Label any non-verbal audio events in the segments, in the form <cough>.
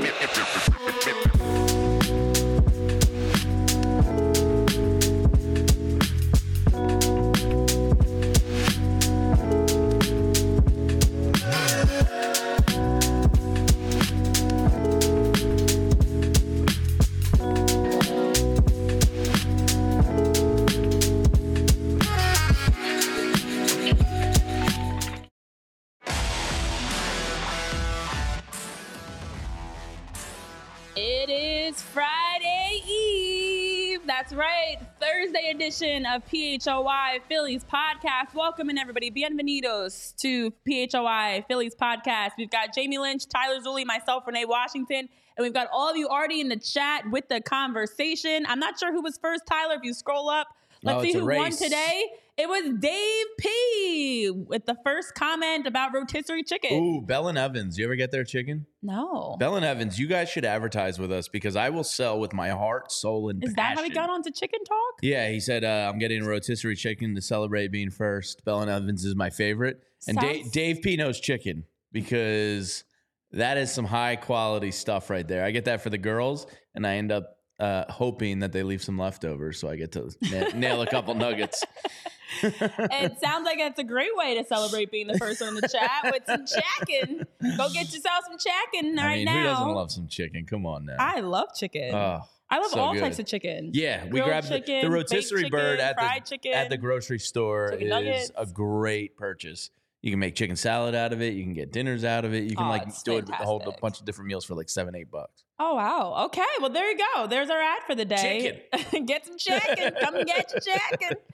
Right. Thursday edition of PHLY Phillies podcast. Welcome in everybody. Bienvenidos to PHLY Phillies podcast. We've got Jamie Lynch, Tyler Zulli, myself, Renee Washington, and we've got all of you already in the chat with the conversation. I'm not sure who was first, Tyler. If you scroll up, let's Oh, see who won today. It was Dave P with the first comment about rotisserie chicken. Ooh, Bell and Evans. You ever get their chicken? No. Bell and Evans, you guys should advertise with us because I will sell with my heart, soul, and Is that how passion. got onto Chicken Talk? Yeah, he said uh, I'm getting a rotisserie chicken to celebrate being first. Bell and Evans is my favorite, and Dave, Sounds- Dave P knows chicken because that is some high quality stuff right there. I get that for the girls, and I end up uh, hoping that they leave some leftovers, so I get to na- nail a couple nuggets. <laughs> it sounds like it's a great way to celebrate being the first one in the chat with some chicken. Go get yourself some chicken I right mean, now. who doesn't love some chicken? Come on now. I love chicken. Oh, I love so all good. types of chicken. Yeah, we Grilled grabbed the- chicken, the, baked rotisserie bird at the chicken, at the grocery store chicken is nuggets. a great purchase. You can make chicken salad out of it. You can get dinners out of it. You can Oh, like do it with a whole fantastic. bunch of different meals for like seven, eight bucks. Oh wow. Okay. Well, there you go. There's our ad for the day. Chicken, <laughs> get some chicken. Come get your chicken. <laughs>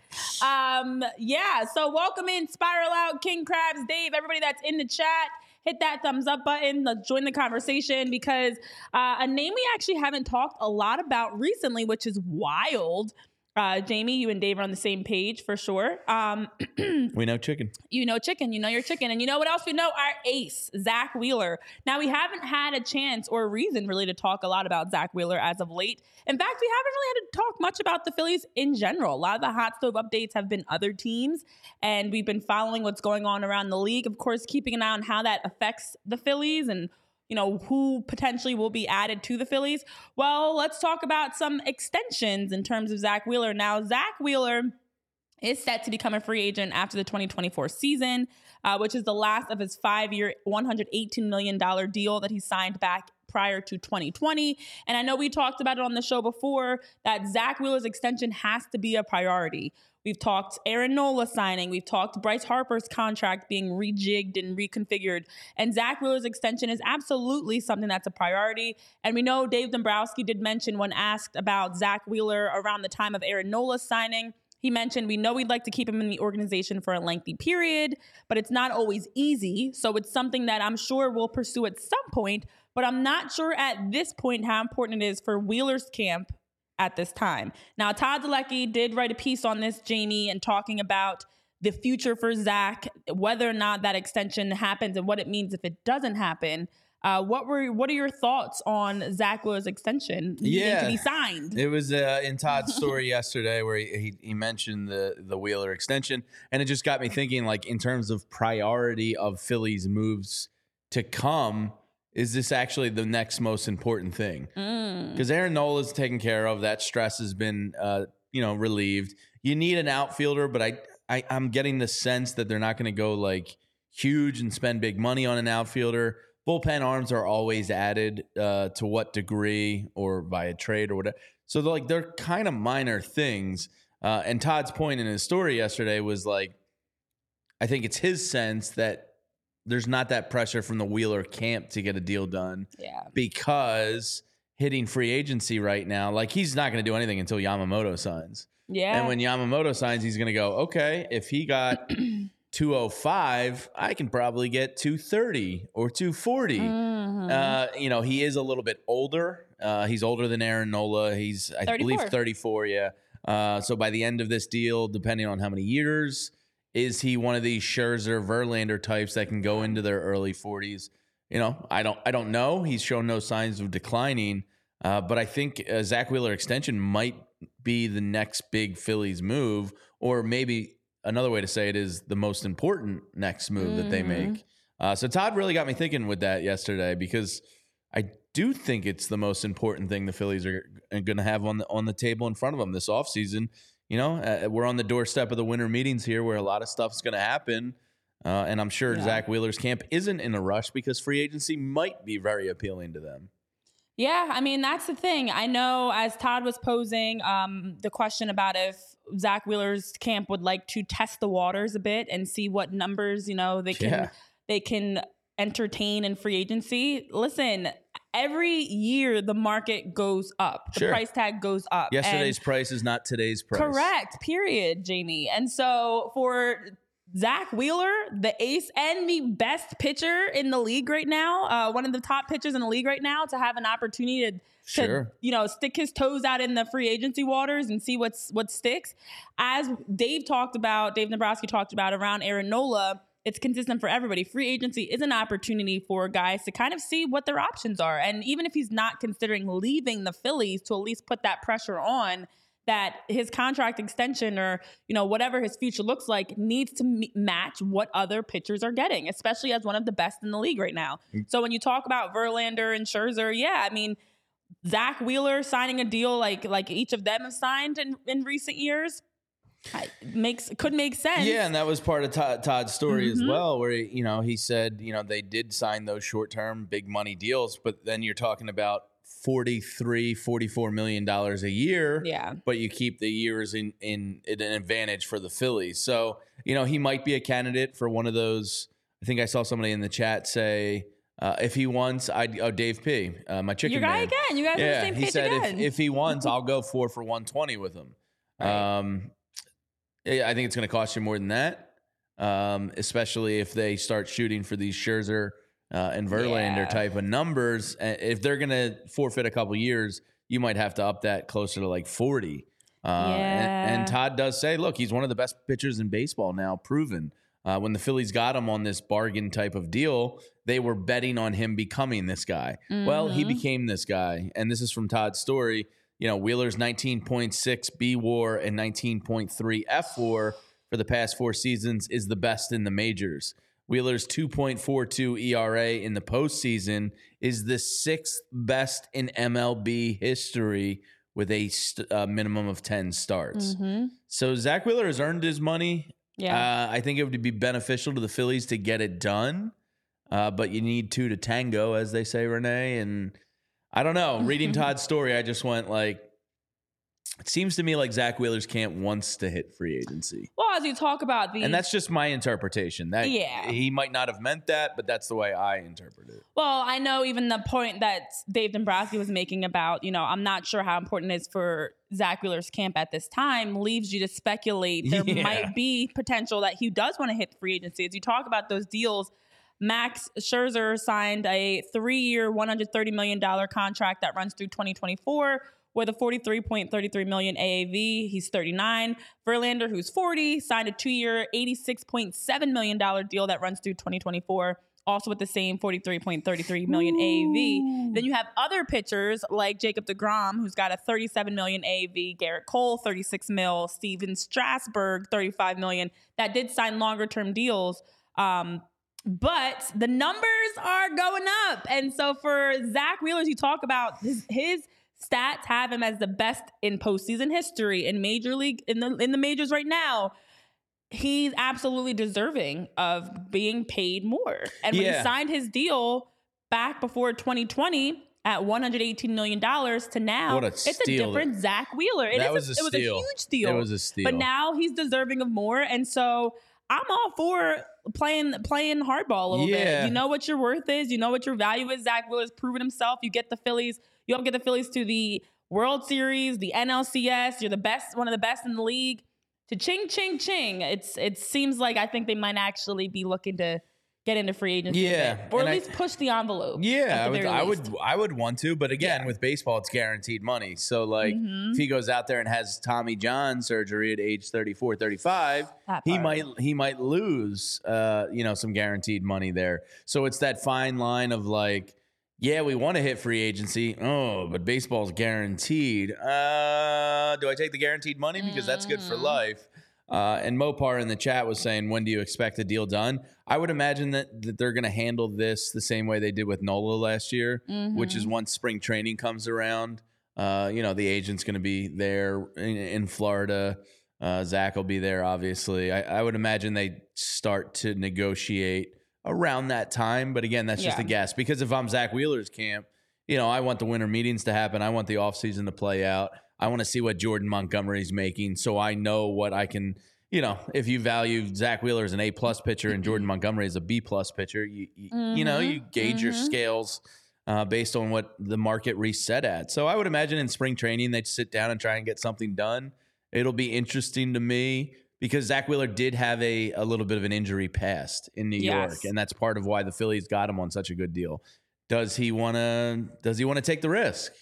Um, yeah. So welcome in Spiral Out, King Crabs, Dave, everybody that's in the chat. Hit that thumbs up button. Let's join the conversation because uh, a name we actually haven't talked a lot about recently, which is wild. Uh, Jamie, you and Dave are on the same page for sure. Um, <clears throat> We know chicken. you know chicken, you know your chicken. And you know what else we know? Our ace, Zack Wheeler. Now, we haven't had a chance or a reason really to talk a lot about Zack Wheeler as of late. In fact, we haven't really had to talk much about the Phillies in general. A lot of the hot stove updates have been other teams, and we've been following what's going on around the league. Of course, keeping an eye on how that affects the Phillies and you know, who potentially will be added to the Phillies. Well, let's talk about some extensions in terms of Zack Wheeler. Now, Zack Wheeler is set to become a free agent after the 2024 season, uh, which is the last of his five year, $118 million deal that he signed back prior to 2020. And I know we talked about it on the show before that Zack Wheeler's extension has to be a priority. We've talked Aaron Nola signing. We've talked Bryce Harper's contract being rejigged and reconfigured. And Zack Wheeler's extension is absolutely something that's a priority. And we know Dave Dombrowski did mention when asked about Zack Wheeler around the time of Aaron Nola's signing. He mentioned, we know we'd like to keep him in the organization for a lengthy period, but it's not always easy. So it's something that I'm sure we'll pursue at some point, but I'm not sure at this point how important it is for Wheeler's camp at this time. Now, Todd Zolecki did write a piece on this, Jamie, and talking about the future for Zack, whether or not that extension happens and what it means if it doesn't happen. Uh, what were what are your thoughts on Zack Wheeler's extension Yeah. to be signed? It was uh, in Todd's <laughs> story yesterday where he, he, he mentioned the the Wheeler extension, and it just got me thinking, like in terms of priority of Philly's moves to come, is this actually the next most important thing? Mm. Because Aaron is taken care of, that stress has been uh, you know relieved. You need an outfielder, but I, I I'm getting the sense that they're not going to go like huge and spend big money on an outfielder. Bullpen arms are always added uh, to what degree or via trade or whatever. So they're like they're kind of minor things. Uh, and Todd's point in his story yesterday was like, I think it's his sense that there's not that pressure from the Wheeler camp to get a deal done Yeah. because hitting free agency right now, like he's not going to do anything until Yamamoto signs. Yeah. And when Yamamoto signs, he's going to go, okay, if he got <clears throat> 205, I can probably get 230 or 240. Mhm. Uh, you know, he is a little bit older. Uh, he's older than Aaron Nola. He's, I 34. believe, 34. Yeah. Uh, so by the end of this deal, depending on how many years, is he one of these Scherzer, Verlander types that can go into their early 40s? You know, I don't, I don't know. He's shown no signs of declining, uh, but I think a Zack Wheeler extension might be the next big Phillies move, or maybe another way to say it is the most important next move that they Mhm. make. Uh, so Todd really got me thinking with that yesterday because I do think it's the most important thing the Phillies are going to have on the on the table in front of them this offseason. You know, uh, we're on the doorstep of the winter meetings here, where a lot of stuff's going to happen. Uh, and I'm sure Yeah. Zack Wheeler's camp isn't in a rush because free agency might be very appealing to them. Yeah, I mean that's the thing. I know as Todd was posing um, the question about if Zack Wheeler's camp would like to test the waters a bit and see what numbers you know they can Yeah. they can entertain in free agency. Listen, every year the market goes up, the Sure. price tag goes up. and- Yesterday's price is not today's price. Correct. Period, Jamie. And so for Zack Wheeler, the ace and the best pitcher in the league right now, uh, one of the top pitchers in the league right now, to have an opportunity to, to Sure. you know stick his toes out in the free agency waters and see what's what sticks. As Dave talked about, Dave Dombrowski talked about around Aaron Nola. It's consistent for everybody. Free agency is an opportunity for guys to kind of see what their options are. And even if he's not considering leaving the Phillies, to at least put that pressure on that his contract extension or you know whatever his future looks like needs to m- match what other pitchers are getting, especially as one of the best in the league right now. Mm. So when you talk about Verlander and Scherzer, yeah, I mean Zack Wheeler signing a deal like like each of them have signed in, in recent years I- makes could make sense. Yeah, and that was part of Todd, Todd's story as Mhm. well, where he, you know he said you know they did sign those short term big money deals, but then you're talking about 43 44 million dollars a year. Yeah. But you keep the years in, in in an advantage for the Phillies. So, you know, he might be a candidate for one of those. I think I saw somebody in the chat say uh, if he wants, I'd oh Dave P, uh, my chicken guy again. You guys are on the Yeah, same he page said again. if, if he wants, <laughs> I'll go four for 120 with him. Right. Um, yeah, I think it's going to cost you more than that, um, especially if they start shooting for these Scherzer uh, and Verlander Yeah. type of numbers. If they're going to forfeit a couple years, you might have to up that closer to like 40. Uh, and, Yeah. and Todd does say, look, he's one of the best pitchers in baseball now, proven. Uh, when the Phillies got him on this bargain type of deal, they were betting on him becoming this guy. Well, he Mhm. became this guy. And this is from Todd's story. You know, Wheeler's 19.6 B war and 19.3 F war for the past four seasons is the best in the majors. Wheeler's 2.42 ERA in the postseason is the sixth best in MLB history with a st- uh, minimum of 10 starts. Mhm. So Zack Wheeler has earned his money. Yeah. Uh, I think it would be beneficial to the Phillies to get it done, uh, but you need two to tango, as they say, Renee. And I don't know. Reading mm-hmm. Todd's story, I just went like, it seems to me like Zack Wheeler's camp wants to hit free agency, well, as you talk about the and that's just my interpretation. That Yeah. he might not have meant that, but that's the way I interpret it. Well, I know even the point that Dave Dombrowski was making about, you know, I'm not sure how important it is for Zack Wheeler's camp at this time leaves you to speculate there <laughs> Yeah. might be potential that he does want to hit free agency. As you talk about those deals, Max Scherzer signed a three-year, $130 million contract that runs through 2024 with a 43.33 million AAV. He's 39. Verlander, who's 40, signed a two-year, 86.7 million dollar deal that runs through 2024, also with the same 43.33 million AAV. Then you have other pitchers like Jacob DeGrom, who's got a 37 million AAV, Gerrit Cole, 36 mil, Stephen Strasburg, 35 million, that did sign longer term deals. Um, but the numbers are going up. And so for Zack Wheeler, as you talk about his, his stats have him as the best in postseason history in major league in the in the majors right now. He's absolutely deserving of being paid more. And when Yeah. he signed his deal back before 2020 at 118 million dollars to now, a it's a different Zack Wheeler. It That was a it was a huge steal. It was a steal. But now he's deserving of more, and so I'm all for playing playing hardball a little Yeah. bit. You know what your worth is. You know what your value is. Zack Wheeler's proven himself. You get the Phillies. You help get the Phillies to the World Series, the NLCS. You're the best, one of the best in the league. To ching ching ching. It's it seems like I think they might actually be looking to get into free agency, Yeah, or at I- least push the envelope. Yeah, at I would, I would, I would want to, but again, Yeah. with baseball, it's guaranteed money. So, like, Mhm. if he goes out there and has Tommy John surgery at age 34, 35, he might, he might lose, uh, you know, some guaranteed money there. So it's that fine line of like, yeah, we want to hit free agency. Oh, but baseball's guaranteed. Uh, do I take the guaranteed money because that's good for Mhm. life? Uh, and Mopar in the chat was saying, when do you expect the deal done? I would imagine that, that they're going to handle this the same way they did with Nola last year, which is once spring training comes around, uh, you know, the agent's going to be there in, in Florida. Uh, Zack will be there, obviously. I, I would imagine they start to negotiate around that time. But again, that's just a guess because if I'm Zack Wheeler's camp, you know, I want the winter meetings to happen. I want the offseason to play out. I want to see what Jordan Montgomery's making so I know what I can, you know, if you value Zack Wheeler as an A plus pitcher and Jordan Montgomery as a B plus pitcher, you, you, you know, you gauge your Mhm. scales uh, based on what the market reset at. So I would imagine in spring training, they'd sit down and try and get something done. It'll be interesting to me because Zack Wheeler did have a, a little bit of an injury past in New York, and that's part of why the Phillies got him on such a good deal. Does he want to? Does he want to take the risk?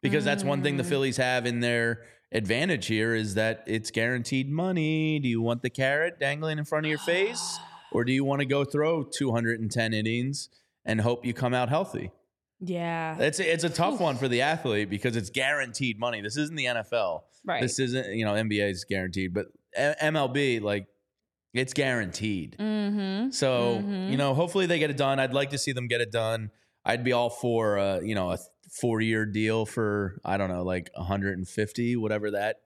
Because that's one thing the Mm. Phillies have in their advantage here is that it's guaranteed money. Do you want the carrot dangling in front of your face, <gasps> or do you want to go throw 210 innings and hope you come out healthy? Yeah. It's it's a tough one for the athlete because it's guaranteed money. This isn't the NFL. Right. This isn't you know NBA is guaranteed, but MLB like it's guaranteed. mm-hmm. So Mhm. you know, hopefully they get it done. I'd like to see them get it done. I'd be all for uh, you know a four year deal for I don't know like 150, whatever that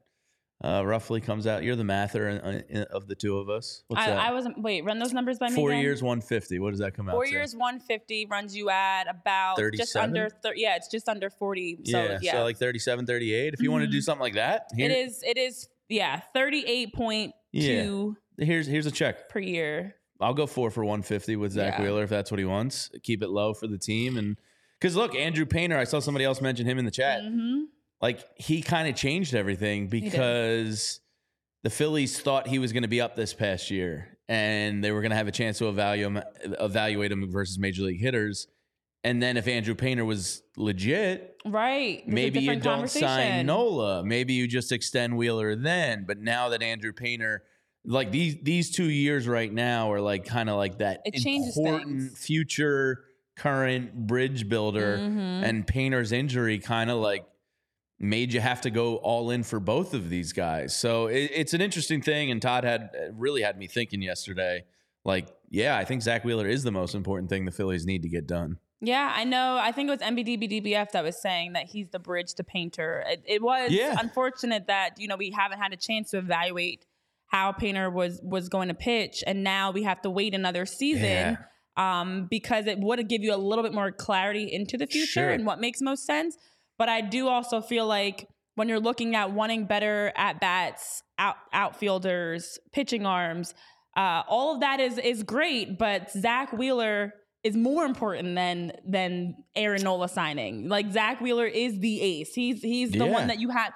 uh, roughly comes out. You're the mather in, in, of the two of us. What's I, that? I wasn't. Wait, run those numbers by me. four again. years, 150. What does that come out? Four to? years, 150 runs you at about just under. Thir- yeah, it's just under 40. So yeah, yeah, so like 37, 38. If you want to do something like that, here, it is. It is. Yeah, 38.2 here's here's a check. per year. I'll go four for 150 with Zack Yeah. Wheeler if that's what he wants. Keep it low for the team and because look, Andrew Painter, I saw somebody else mention him in the chat. hmm Like he kind of changed everything because the Phillies thought he was going to be up this past year and they were going to have a chance to evaluate him, evaluate him versus major league hitters. And then if Andrew Painter was legit, Right. Maybe you don't sign. Nola. Maybe you just extend Wheeler then. But now that Andrew Painter, like these these two years right now are like kind of like that It changes important things. future current bridge builder. Mhm. And Painter's injury kind of like made you have to go all in for both of these guys. So it, it's an interesting thing. And Todd had really had me thinking yesterday. Like, yeah, I think Zack Wheeler is the most important thing the Phillies need to get done. Yeah, I know. I think it was MBDBDBF that was saying that he's the bridge to Painter. It, it was Yeah. unfortunate that you know we haven't had a chance to evaluate how Painter was was going to pitch, and now we have to wait another season Yeah. Um, because it would give you a little bit more clarity into the future Sure. and what makes most sense. But I do also feel like when you're looking at wanting better at bats, out, outfielders, pitching arms, uh, all of that is is great. But Zack Wheeler is more important than than Aaron Nola signing. Like Zack Wheeler is the ace. He's he's the Yeah. one that you have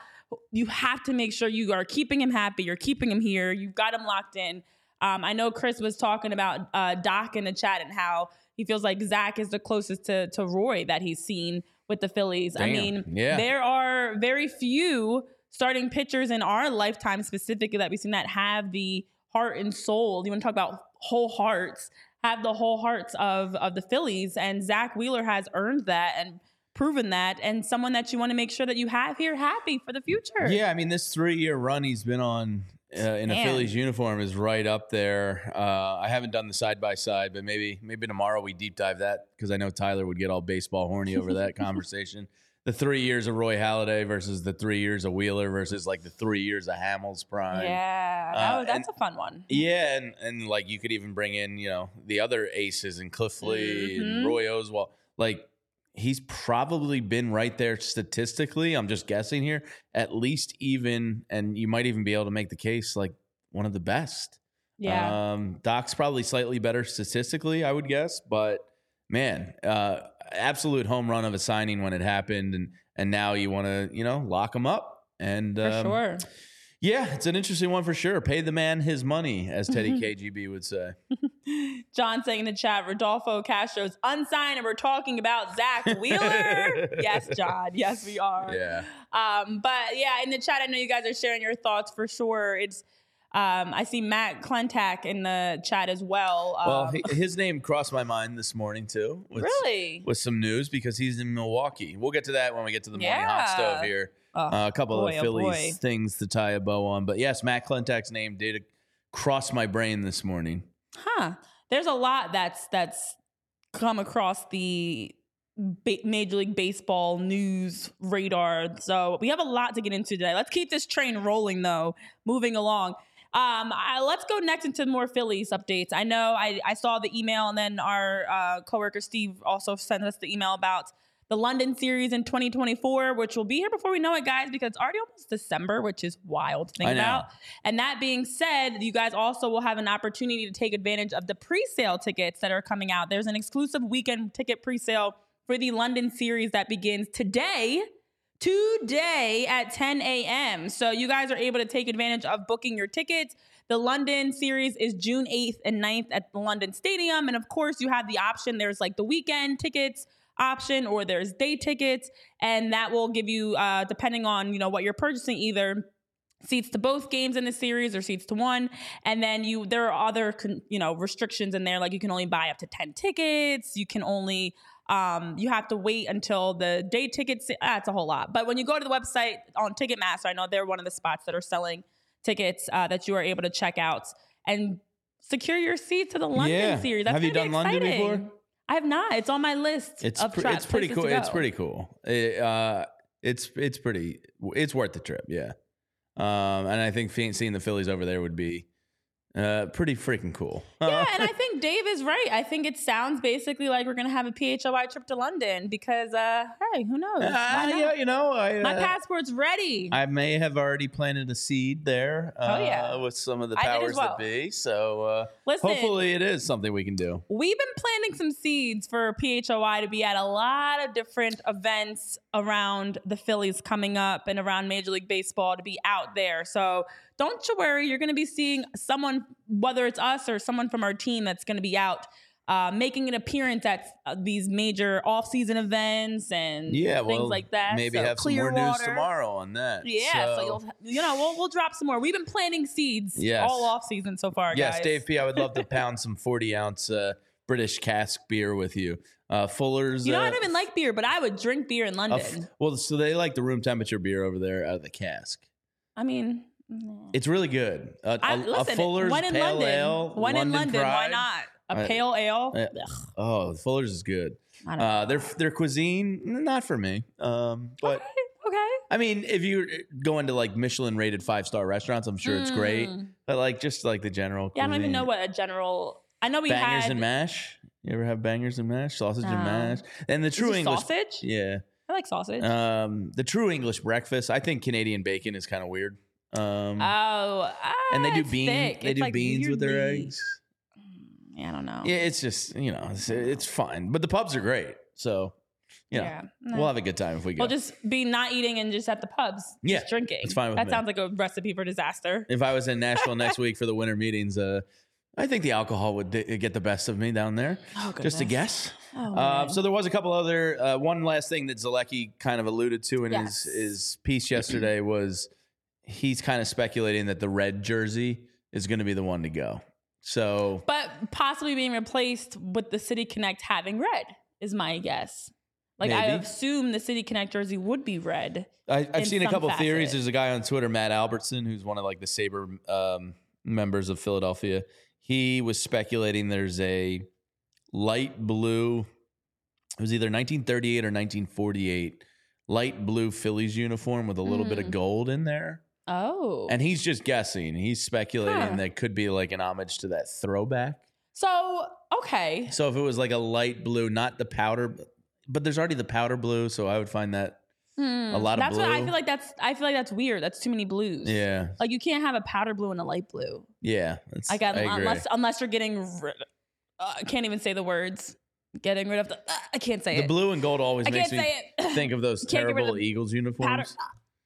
you have to make sure you are keeping him happy. You're keeping him here. You've got him locked in. Um, I know Chris was talking about uh, Doc in the chat and how he feels like Zack is the closest to to Roy that he's seen with the Phillies. I mean, Yeah. there are very few starting pitchers in our lifetime specifically that we've seen that have the heart and soul. You want to talk about whole hearts, have the whole hearts of of the Phillies, and Zack Wheeler has earned that and proven that, and someone that you want to make sure that you have here happy for the future. Yeah, I mean, this three year run he's been on uh, in a Phillies uniform is right up there. Uh, I haven't done the side by side, but maybe maybe tomorrow we deep dive that because I know Tyler would get all baseball horny over that <laughs> conversation. The three years of Roy Halladay versus the three years of Wheeler versus like the three years of Hamels prime. Yeah, that Uh, was- that's a fun one. Yeah, and, and like you could even bring in, you know, the other aces and Cliff Lee Mhm. and Roy Oswalt. Like he's probably been right there statistically. I'm just guessing here, at least even, and you might even be able to make the case like one of the best. Yeah. Um, Doc's probably slightly better statistically, I would guess, but man, uh, absolute home run of a signing when it happened, and and now you want to, you know, lock him up. And for um, sure. Yeah, it's an interesting one for sure. Pay the man his money, as Teddy KGB would say. <laughs> John saying in the chat, Rodolfo Castro's unsigned, and we're talking about Zack <laughs> Wheeler. yes, John. Yes, we are. Yeah. Um, but yeah, in the chat, I know you guys are sharing your thoughts for sure. It's Um, I see Matt Klentak in the chat as well. Well, Um, he, <laughs> his name crossed my mind this morning too. With, really? With some news because he's in Milwaukee. We'll get to that when we get to the morning hot stove here. Oh, Uh, a couple boy, of oh, Phillies boy. things to tie a bow on. But yes, Matt Klentak's name did cross my brain this morning. huh? There's a lot that's that's come across the ba- Major League Baseball news radar. So we have a lot to get into today. Let's keep this train rolling, though. Moving along. Um, I, let's go next into more Phillies updates. I know I, I saw the email, and then our uh, coworker Steve also sent us the email about the London series in 2024, which will be here before we know it, guys, because it's already almost December, which is wild to think about. And that being said, you guys also will have an opportunity to take advantage of the pre-sale tickets that are coming out. There's an exclusive weekend ticket pre-sale for the London series that begins today. Today at 10 a.m. So you guys are able to take advantage of booking your tickets. The London series is June 8th and 9th at the London Stadium. And of course, you have the option. There's like the weekend tickets option or there's day tickets. And that will give you, uh, depending on, you know, what you're purchasing, either seats to both games in the series or seats to one and then you there are other you know restrictions in there like you can only buy up to 10 tickets you can only um you have to wait until the day tickets that's a whole lot but when you go to the website on ticketmaster i know they're one of the spots that are selling tickets uh, that you are able to check out and secure your seat to the london Yeah. series That's Have you done London before? i have not it's on my list It's of tra- it's pretty cool. It's pretty cool. It, uh, it's it's pretty. It's worth the trip. Yeah. Um, and I think seeing the Phillies over there would be uh, pretty freaking cool. <laughs> Yeah, and I think Dave is right. I think it sounds basically like we're gonna have a PHLY trip to London because, uh, hey, who knows? Uh, yeah, you know, I, My uh, passport's ready. I may have already planted a seed there. Uh, Oh, yeah. with some of the I did as powers well. that be. So uh, Listen, hopefully, it is something we can do. we've been planting some seeds for PHLY to be at a lot of different events around the Phillies coming up and around Major League Baseball to be out there. So don't you worry, you're going to be seeing someone, whether it's us or someone from our team, that's going to be out. Uh, making an appearance at uh, these major off-season events and Yeah, things well, like that. Maybe So have some more news tomorrow on that. Yeah, so, you'll you know we'll we'll drop some more. We've been planting seeds Yes. all off season so far, Yes, guys. Dave P. I would love to pound some forty ounce uh, British cask beer with you. Uh, Fuller's. You know uh, I don't even like beer, but I would drink beer in London. f- well, so they like the room temperature beer over there out of the cask. I mean. It's really good. A, I, a- a listen, Fuller's when in pale London, ale, when in London, why not a I- pale ale? I- Oh, Fuller's is good. Uh, their their cuisine, not for me. Um, but okay, okay. I mean, if you go into like Michelin rated five star restaurants, I'm sure it's great. Mm. But like just like the general. Yeah, I don't even know what a general. I know we bangers had and mash. You ever have bangers and mash, sausage and mash, and the true English. sausage. Yeah, I like sausage. um, the true English breakfast. I think Canadian bacon is kind of weird. Um, oh, and they do beans. thick. They It's, do like, beans with their eggs. Yeah, I don't know. Yeah, it's just you know, it's, it's fine. But the pubs are great, so you know, Yeah, no. we'll have a good time if we go. We'll just be not eating and just at the pubs, Yeah, just drinking. it's fine with that me. sounds like a recipe for disaster. if I was in Nashville <laughs> next week for the winter meetings, uh, I think the alcohol would d- get the best of me down there. Oh, Just a guess. Oh, Uh, so there was a couple other. Uh, one last thing that Zolecki kind of alluded to in Yes. his his piece yesterday was he's kind of speculating that the red jersey is going to be the one to go. So but possibly being replaced with the City Connect having red is my guess. Like I assume the City Connect jersey would be red. I, I've seen a couple theories. There's a guy on Twitter, Matt Albertson, who's one of like the Saber um, members of Philadelphia. He was speculating there's a light blue. It was either 1938 or 1948 light blue Phillies uniform with a little bit of Mm. gold in there. Oh, And he's just guessing. He's speculating Huh. that could be like an homage to that throwback. so okay. So if it was like a light blue, not the powder, but there's already the powder blue, so I would find that Hmm. A lot of that's what I feel like. That's I feel like that's weird. That's too many blues. yeah, Like you can't have a powder blue and a light blue. yeah. I got I unless unless you're getting rid. Uh, I can't even say the words. Getting rid of the. uh, I can't say the it. blue and gold always I makes can't me say it. think of those <laughs> Can't get rid terrible Eagles uniforms. powder.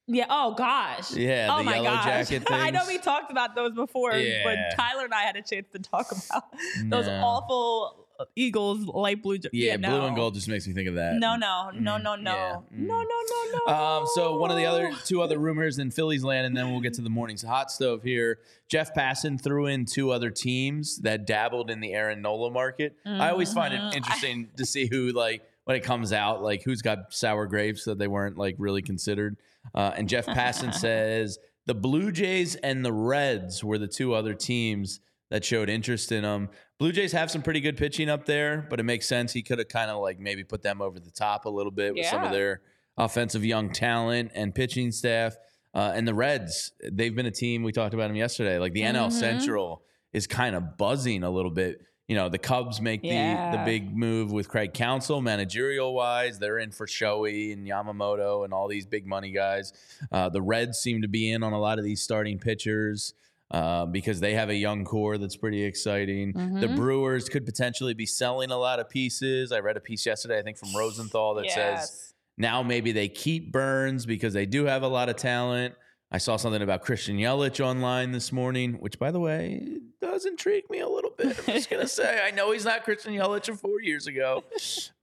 Yeah. Oh gosh. Yeah, oh the my yellow gosh. <laughs> I know we talked about those before, Yeah. but Tyler and I had a chance to talk about <laughs> those No. awful Eagles light blue. jer- Yeah, no. blue and gold just makes me think of that. No, no, no, Mm, no, no, yeah, no, no, no, no. Um, so one of the other two other rumors in Phillies land, and then we'll get to the morning's hot stove here. Jeff Passan threw in two other teams that dabbled in the Aaron Nola market. I always find it <laughs> interesting to see who like when it comes out, like who's got sour grapes that they weren't like really considered. Uh, and Jeff Passan <laughs> says the Blue Jays and the Reds were the two other teams that showed interest in him. Blue Jays have some pretty good pitching up there, but it makes sense. He could have kind of like maybe put them over the top a little bit with some of their offensive young talent and pitching staff. Uh, and the Reds, they've been a team we talked about them yesterday. Like the NL Mhm. Central is kind of buzzing a little bit. You know, the Cubs make the the big move with Craig Counsell, managerial wise. They're in for Shohei and Yamamoto and all these big money guys. Uh, the Reds seem to be in on a lot of these starting pitchers. Uh, because they have a young core that's pretty exciting. The Mhm. Brewers could potentially be selling a lot of pieces. I read a piece yesterday, I think from Rosenthal, that says now maybe they keep Burnes because they do have a lot of talent. I saw something about Christian Yelich online this morning, which, by the way, does intrigue me a little bit. I'm just gonna say I know he's not Christian Yelich of four years ago,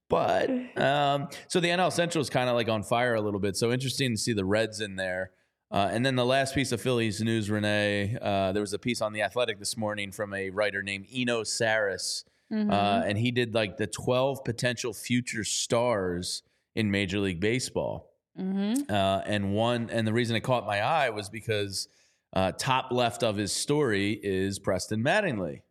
but um, so the NL Central is kind of like on fire a little bit. So interesting to see the Reds in there. Uh, and then the last piece of Phillies news, Renee, uh, there was a piece on the Athletic this morning from a writer named Eno Sarris, Mhm. uh, and he did like the 12 potential future stars in Major League Baseball. Mhm. Uh, and one, and the reason it caught my eye was because uh, top left of his story is Preston Mattingly,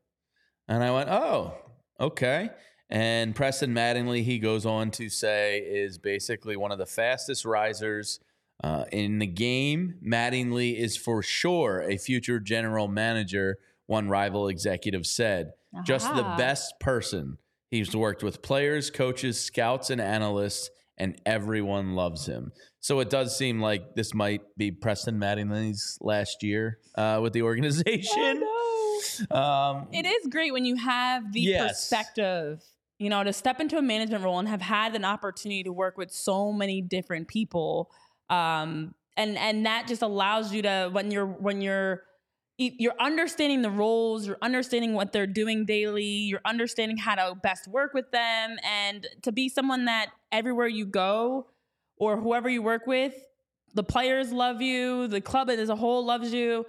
and I went, oh, okay. And Preston Mattingly, he goes on to say, is basically one of the fastest risers uh, in the game. Mattingly is for sure a future general manager. One rival executive said, just the best person. He's worked with players, coaches, scouts, and analysts, and everyone loves him. So it does seem like this might be Preston Mattingly's last year uh, with the organization. <laughs> Oh, Um. It is great when you have the Yes. perspective, you know, to step into a management role and have had an opportunity to work with so many different people. Um, and and that just allows you to when you're when you're you're understanding the roles, you're understanding what they're doing daily, you're understanding how to best work with them, and to be someone that everywhere you go or whoever you work with, the players love you, the club as a whole loves you.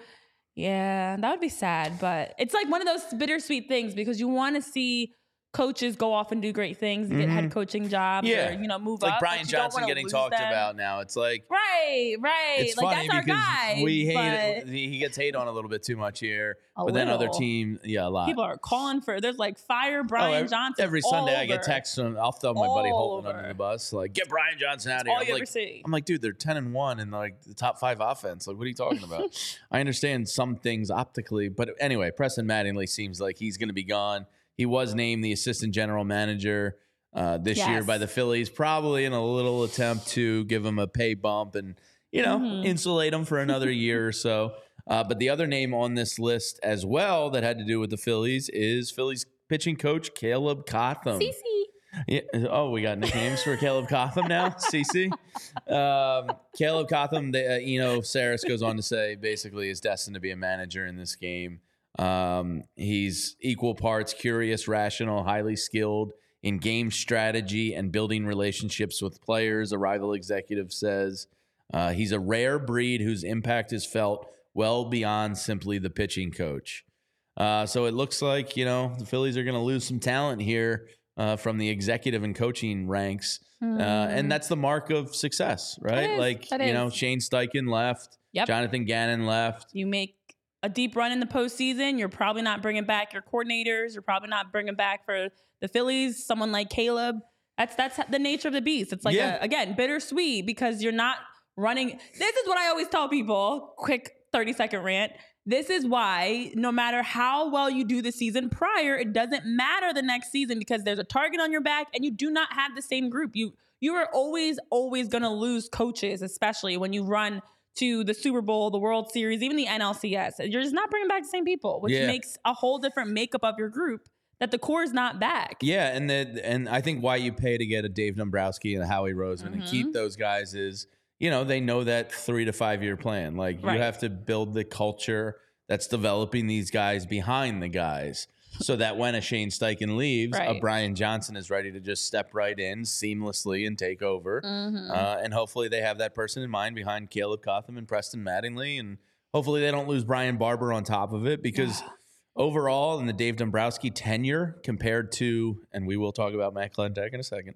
Yeah, that would be sad, but it's like one of those bittersweet things because you want to see coaches go off and do great things, and get head coaching jobs, Mm-hmm. Yeah. or you know move it's like up. Brian but you don't Johnson getting talked them. about now. It's like Right, right. it's like funny that's our because guy. we hate but. He gets hate on a little bit too much here, A but then other little. team, yeah, a lot. People are calling for. There's like fire Oh, Brian every, Johnson every Sunday I get over. texts from I'll throw my buddy All Holton under the bus, like get Brian Johnson out of here. All I'm you like, ever see. I'm like, dude, they're ten and one in like the top five offense. Like, what are you talking about? <laughs> I understand some things optically, but anyway, Preston Mattingly seems like he's going to be gone. He was named the assistant general manager uh, this year by the Phillies, probably in a little attempt to give him a pay bump and you know Mhm. insulate him for another year or so. Uh, but the other name on this list as well that had to do with the Phillies is Phillies pitching coach Caleb Cotham. Cece. Yeah. Oh, we got nicknames for Caleb Cotham now. <laughs> CC. Um, Caleb Cotham. The, uh, you know, Sarris goes on to say basically is destined to be a manager in this game. Um, he's equal parts curious, rational, highly skilled in game strategy and building relationships with players. A rival executive says uh, he's a rare breed whose impact is felt well beyond simply the pitching coach. Uh, so it looks like you know the Phillies are going to lose some talent here uh, from the executive and coaching ranks, uh, and that's the mark of success, right? Hmm. is, Like you know. Shane Steichen left, Yep. Jonathan Gannon left. you make a deep run in the postseason, you're probably not bringing back your coordinators. You're probably not bringing back for the Phillies someone like Caleb. That's that's the nature of the beast. It's like Yeah. a, again bittersweet because you're not running. This is what I always tell people. Quick thirty second rant. This is why no matter how well you do the season prior, it doesn't matter the next season because there's a target on your back and you do not have the same group. You you are always always going to lose coaches, especially when you run to the Super Bowl, the World Series, even the NLCS. You're just not bringing back the same people, which Yeah. makes a whole different makeup of your group that the core is not back. Yeah, and the, and I think why you pay to get a Dave Dombrowski and a Howie Roseman and Mm-hmm. keep those guys is you know they know that three to five year plan. Like Right. you have to build the culture that's developing these guys behind the guys. So that when a Shane Steichen leaves, a Brian Johnson is ready to just step right in seamlessly and take over. Mhm. Uh, and hopefully they have that person in mind behind Caleb Cotham and Preston Mattingly. And hopefully they don't lose Brian Barber on top of it because overall in the Dave Dombrowski tenure compared to, and we will talk about Matt Klentak in a second,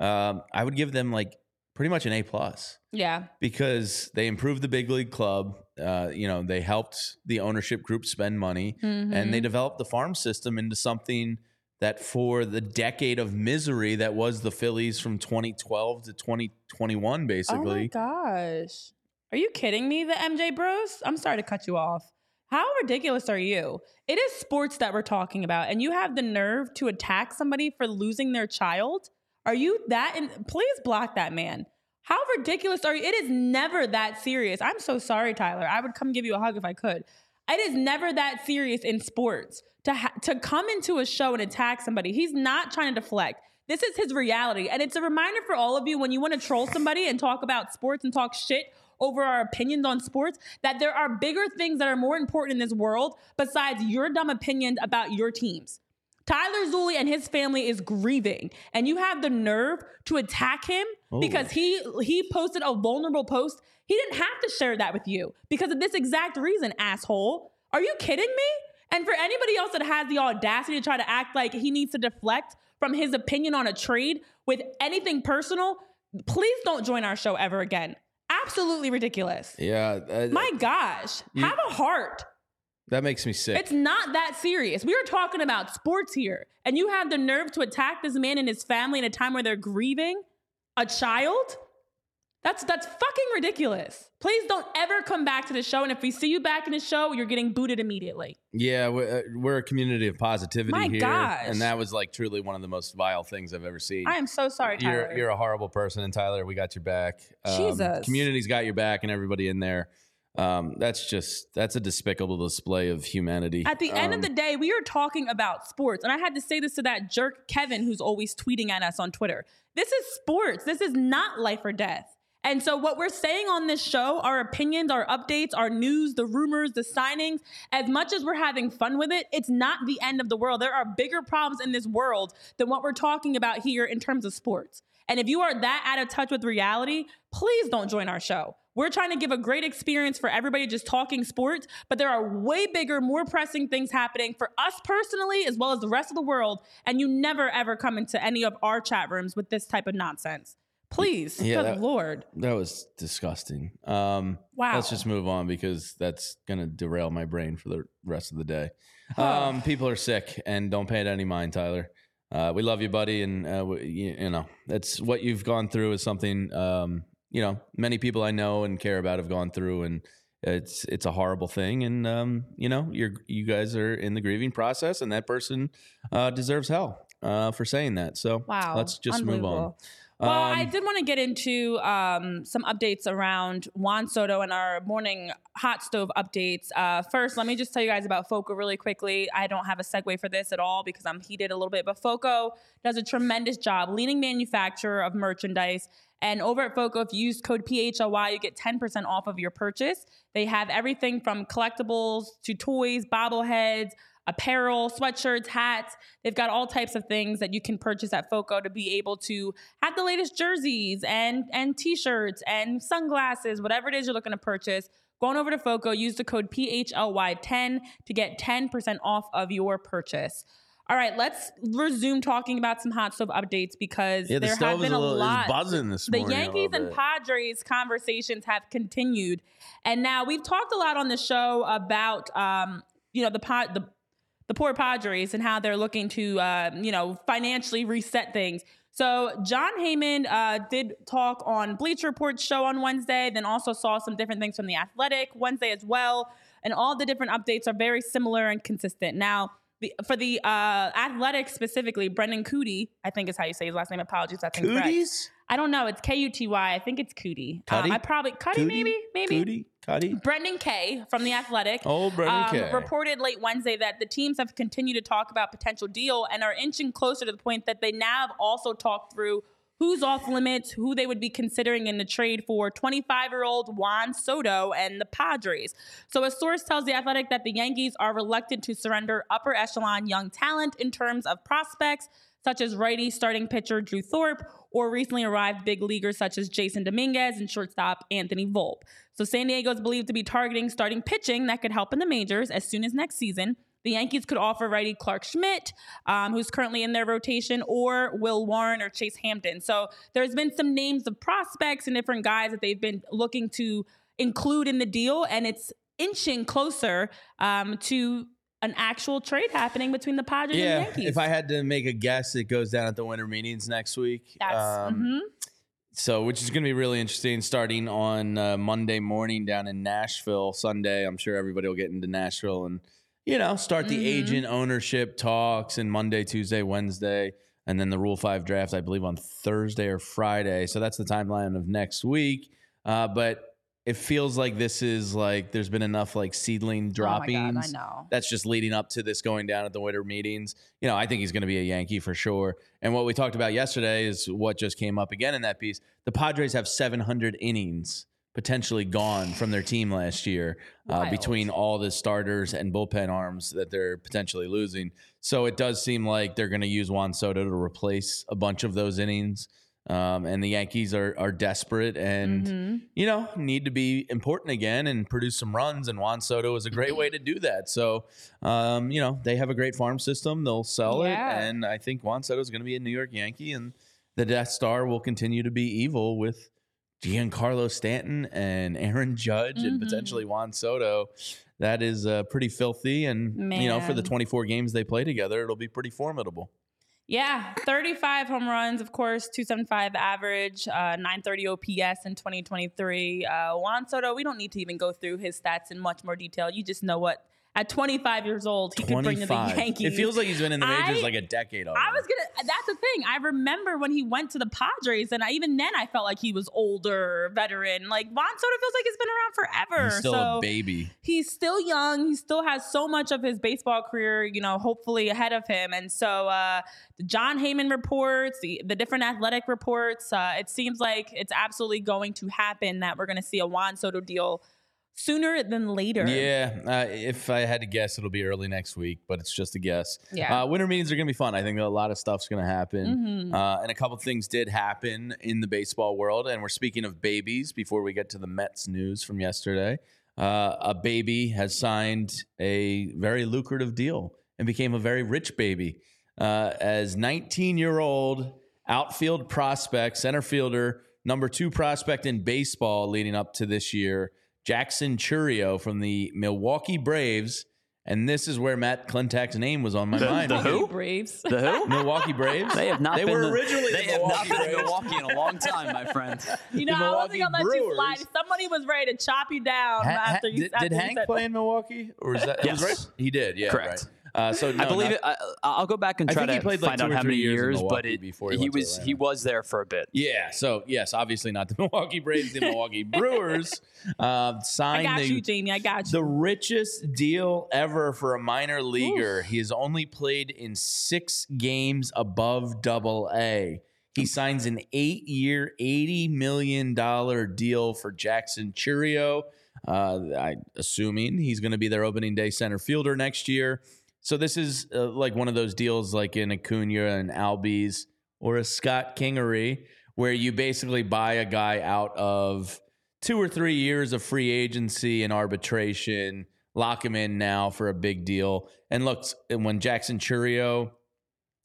um, I would give them like pretty much an A plus yeah. because they improved the big league club. Uh, you know, they helped the ownership group spend money and they Mhm. developed the farm system into something that for the decade of misery that was the Phillies from 2012 to 2021, basically. Oh my gosh. Are you kidding me, the MJ bros? I'm sorry to cut you off. How ridiculous are you? It is sports that we're talking about, and you have the nerve to attack somebody for losing their child? Are you that? In, please block that man. How ridiculous are you? It is never that serious. I'm so sorry, Tyler. I would come give you a hug if I could. It is never that serious in sports to ha- to come into a show and attack somebody. He's not trying to deflect. This is his reality, and it's a reminder for all of you when you want to troll somebody and talk about sports and talk shit over our opinions on sports that there are bigger things that are more important in this world besides your dumb opinions about your teams. Tyler Zulli and his family is grieving, and you have the nerve to attack him because he he posted a vulnerable post. He didn't have to share that with you because of this exact reason, asshole. Are you kidding me? And for anybody else that has the audacity to try to act like he needs to deflect from his opinion on a trade with anything personal, please don't join our show ever again. Absolutely ridiculous. Yeah, uh, My gosh, You- have a heart. that makes me sick. It's not that serious. We are talking about sports here. And you have the nerve to attack this man and his family in a time where they're grieving a child? That's that's fucking ridiculous. Please don't ever come back to the show. And if we see you back in the show, you're getting booted immediately. yeah, we're, uh, we're a community of positivity My here, gosh. and that was like truly one of the most vile things I've ever seen. I am so sorry, Tyler. You're you're a horrible person, and Tyler, we got your back. Um, Jesus. community's got your back, and everybody in there. Um, that's just that's a despicable display of humanity. At the end of Um, the day, we are talking about sports. And I had to say this to that jerk Kevin who's always tweeting at us on Twitter. This is sports. This is not life or death. And so, what we're saying on this show, our opinions, our updates, our news, the rumors, the signings, as much as we're having fun with it, it's not the end of the world. There are bigger problems in this world than what we're talking about here in terms of sports. And if you are that out of touch with reality, please don't join our show. We're trying to give a great experience for everybody just talking sports, but there are way bigger, more pressing things happening for us personally as well as the rest of the world. And you never ever come into any of our chat rooms with this type of nonsense. Please, Yeah, good that- Lord. that was disgusting. Um, Wow. Let's just move on because that's gonna derail my brain for the rest of the day. <sighs> Um, people are sick, and don't pay it any mind, Tyler. Uh, we love you, buddy, and uh, we, you, you know that's what you've gone through is something um, you know many people I know and care about have gone through, and it's it's a horrible thing, and um, you know you're you guys are in the grieving process, and that person uh, deserves hell uh, for saying that. So Wow. let's just move on. Well, I Um, did want to get into um, some updates around Juan Soto and our morning hot stove updates. Uh, first, let me just tell you guys about FOCO really quickly. I don't have a segue for this at all because I'm heated a little bit, but FOCO does a tremendous job, leading manufacturer of merchandise. And over at FOCO, if you use code PHLY, you get 10% off of your purchase. They have everything from collectibles to toys, bobbleheads, apparel, sweatshirts, hats. They've got all types of things that you can purchase at FOCO to be able to have the latest jerseys and and t-shirts and sunglasses, whatever it is you're looking to purchase. Go on over to FOCO, use the code PHLY10 to get 10% off of your purchase. All right, let's resume talking about some hot stove updates because yeah, the there have been a little lot buzzing this the Yankees and. Padres conversations have continued, and now we've talked a lot on the show about um, you know the pod the the poor Padres and how they're looking to uh, you know financially reset things. So Jon Heyman uh, did talk on Bleacher Report's show on Wednesday, then also saw some different things from the Athletic Wednesday as well, and all the different updates are very similar and consistent. Now. The, for the uh, athletic specifically, Brendan Cootie, I think is how you say his last name. Apologies, that's incorrect. Cooties? I don't know. It's K U T Y. I think it's Cootie. Um, I probably Cootie? maybe, maybe. Cootie? Cuddy? Brendan K from the Athletic. Old Brendan um, K. reported late Wednesday that the teams have continued to talk about potential deal and are inching closer to the point that they now have also talked through who's off limits, who they would be considering in the trade for 25 year old Juan Soto and the Padres. So, a source tells The Athletic that the Yankees are reluctant to surrender upper echelon young talent in terms of prospects, such as righty starting pitcher Drew Thorpe or recently arrived big leaguers such as Jasson Dominguez and shortstop Anthony Volpe. So, San Diego is believed to be targeting starting pitching that could help in the majors as soon as next season. The Yankees could offer righty Clarke Schmidt, um, who's currently in their rotation, or Will Warren or Chase Hampton. So there's been some names of prospects and different guys that they've been looking to include in the deal, and it's inching closer um, to an actual trade happening between the Padres yeah, and the Yankees. if I had to make a guess, it goes down at the winter meetings next week. That's, Um, mhm. So, which is going to be really interesting starting on uh, Monday morning down in Nashville. Sunday, I'm sure everybody will get into Nashville and, you know, start the Mhm. agent ownership talks and Monday, Tuesday, Wednesday, and then the Rule 5 draft, I believe, on Thursday or Friday. So that's the timeline of next week. Uh, but it feels like this is like there's been enough like seedling Oh droppings God, I know. that's just leading up to this going down at the winter meetings. You know, I think he's going to be a Yankee for sure. And what we talked about yesterday is what just came up again in that piece. The Padres have 700 innings potentially gone from their team last year uh, between all the starters and bullpen arms that they're potentially losing. So it does seem like they're going to use Juan Soto to replace a bunch of those innings. Um, and the Yankees are are desperate and Mhm. you know, need to be important again and produce some runs. And Juan Soto is a great way to do that. So, um, you know, they have a great farm system. They'll sell Yeah. it. And I think Juan Soto is going to be a New York Yankee. And the Death Star will continue to be evil with Giancarlo Stanton and Aaron Judge and Mhm. potentially Juan Soto. That is uh, pretty filthy. And, you know, for the 24 games they play together, it'll be pretty formidable. Yeah, 35 home runs, of course, 275 average, uh, 930 OPS in 2023. Uh, Juan Soto, we don't need to even go through his stats in much more detail. You just know what, at 25 years old, he could bring to the 25. Yankees. It feels like he's been in the majors I- like a decade already. I was gonna. That's the thing. I remember when he went to the Padres, and I, even then, I felt like he was older, veteran. Like Juan Soto feels like he's been around forever. He's still so a baby. he's still young. He still has so much of his baseball career, you know, hopefully ahead of him. And so uh, the Jon Heyman reports, the, the different athletic reports, uh, it seems like it's absolutely going to happen that we're going to see a Juan Soto deal sooner than later. Yeah, uh, if I had to guess, it'll be early next week, but it's just a guess. Yeah. Uh, winter meetings are going to be fun. I think a lot of stuff's going to happen. Mhm. Uh, and a couple things did happen in the baseball world. And we're speaking of babies before we get to the Mets news from yesterday. Uh, a baby has signed a very lucrative deal and became a very rich baby. Uh, as 19 year old outfield prospect, center fielder, number two prospect in baseball leading up to this year, Jackson Chourio from the Milwaukee Braves. And this is where Matt Klentak's name was on my The- mind. the who? Braves. The who? <laughs> Milwaukee Braves. They have not They been. were the- originally They the have not Milwaukee been in Braves. Milwaukee in a long time, my friend. <laughs> You know, I wasn't Milwaukee gonna let you slide. Somebody was ready to chop you down Ha- ha- after you. did, after did you Hank said play in Milwaukee, or is that it was Yes. right? He did. Yeah, Correct. right. Uh, so no, I believe not- it. I, I'll go back and try to like, find two out how many years years, but it, before he he was he was there for a bit. Yeah. So yes, obviously not the <laughs> Milwaukee Braves, the Milwaukee <laughs> Brewers uh, I signed got the, you, Jamie. I got you. the richest deal ever for a minor leaguer. He has only played in six games above Double A. He signs an eight-year, eighty million dollar deal for Jackson Chourio. Uh, I assuming he's going to be their opening day center fielder next year. So this is uh, like one of those deals, like in Acuna and Albies or a Scott Kingery, where you basically buy a guy out of two or three years of free agency and arbitration, lock him in now for a big deal. And look, when Jackson Chourio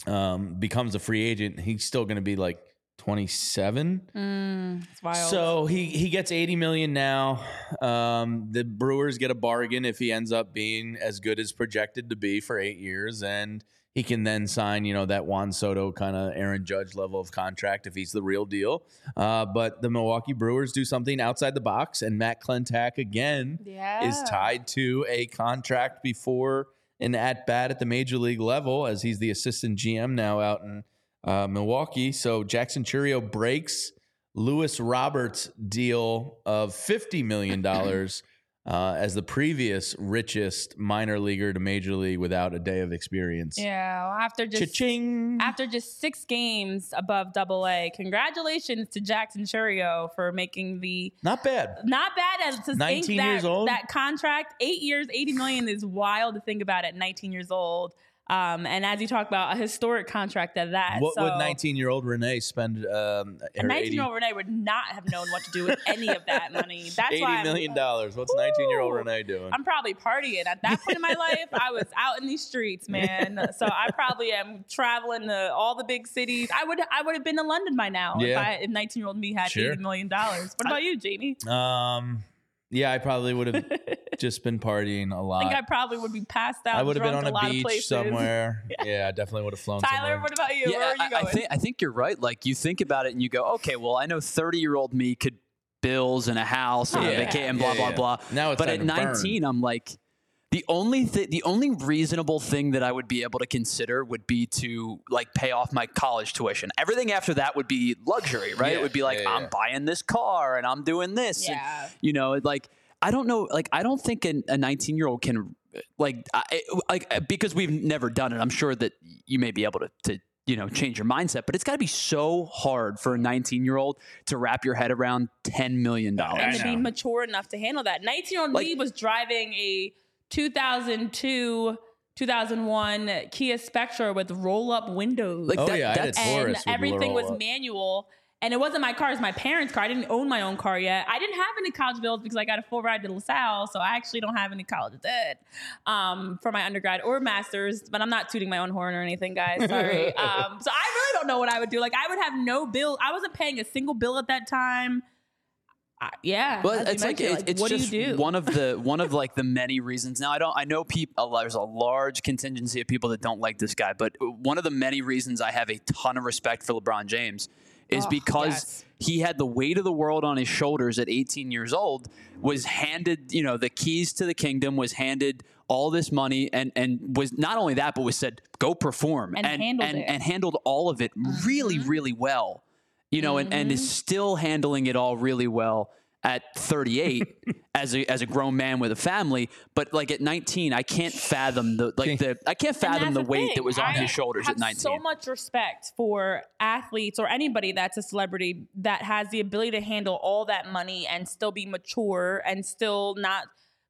um, becomes a free agent, he's still going to be like 27. Mm, wild. So he he gets 80 million now. Um, the Brewers get a bargain if he ends up being as good as projected to be for eight years, and he can then sign, you know, that Juan Soto kind of Aaron Judge level of contract if he's the real deal. Uh, but the Milwaukee Brewers do something outside the box, and Matt Klentak again yeah. is tied to a contract before an at bat at the major league level, as he's the assistant GM now out in uh, Milwaukee. So Jackson Chourio breaks Luis Roberts' deal of fifty million dollars <laughs> uh, as the previous richest minor leaguer to major league without a day of experience. Yeah, well, after just Cha-ching. after just six games above Double A, congratulations to Jackson Chourio for making the Not bad. not bad as to 19 think that, years old? that contract eight years 80 million is wild to think about at 19 years old um, and as you talk about a historic contract at that What so would 19 year old Renee spend? Um, a 19 80 year old renee would not have known what to do with any of that money <laughs> that's $80 why million dollars. What's 19 year old Renee doing? I'm probably partying at that point in my life. I was out in these streets, <laughs> man. So I probably am traveling to all the big cities. I would I would have been to London by now if Yeah. I if 19 year old me had Sure. 80 million dollars. What about you, Jamie? Um, yeah, I probably would have <laughs> just been partying a lot. I think I probably would be passed out. I would have been on a, lot a of beach places. somewhere. <laughs> yeah. I definitely would have flown Tyler, somewhere. what about you? Where are you I, going? I think I think you're right. Like you think about it and you go, okay, well, I know 30 year old me could bills and a house and Oh, a yeah. vacation and blah Yeah, blah yeah. blah. Now it's but at to burn. 19, I'm like, the only thi- the only reasonable thing that I would be able to consider would be to like pay off my college tuition. Everything after that would be luxury, right? Yeah, it would be like yeah, I'm yeah. buying this car and I'm doing this. and, yeah. you know, like I don't know, like I don't think an, a 19 year old can like I, like uh, because we've never done it. I'm sure that you may be able to to you know change your mindset, but it's got to be so hard for a 19 year old to wrap your head around 10 million and dollars. to be mature enough to handle that. 19 year old Like- me was driving a 2002, 2001 Kia Spectra with roll up windows. Like Oh, that, yeah, I had a that's Taurus and everything was manual. And it wasn't my car; it was my parents' car. I didn't own my own car yet. I didn't have any college bills because I got a full ride to LaSalle, so I actually don't have any college debt um, for my undergrad or master's. But I'm not tooting my own horn or anything, guys. Sorry. <laughs> um, so I really don't know what I would do. Like I would have no bill. I wasn't paying a single bill at that time. I, yeah. but it's like, mentioned, it's what just do you do? one of the <laughs> one of like the many reasons. Now I don't I know people. There's a large contingency of people that don't like this guy, but one of the many reasons I have a ton of respect for LeBron James is Oh, because yes. he had the weight of the world on his shoulders at 18 years old. Was handed you know the keys to the kingdom. Was handed all this money and and was not only that but was said go perform And handled and, it. Mm-hmm. and handled all of it really really well you know, and, and is still handling it all really well at 38 <laughs> as a as a grown man with a family. But like at 19, I can't fathom the like the I can't fathom that's the weight that was on I his shoulders have at 19. So much respect for athletes or anybody that's a celebrity that has the ability to handle all that money and still be mature and still not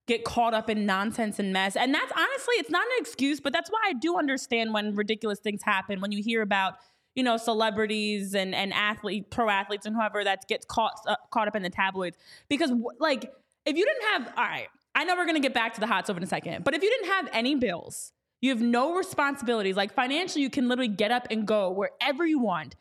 get caught up in nonsense and mess. And that's honestly, it's not an excuse, but that's why I do understand when ridiculous things happen. When you hear about you know celebrities and and athlete pro athletes and whoever that gets caught uh, caught up in the tabloids. Because like if you didn't have all right i know we're going to get back to the hot stove in a second but if you didn't have any bills you have no responsibilities like financially you can literally get up and go wherever you want.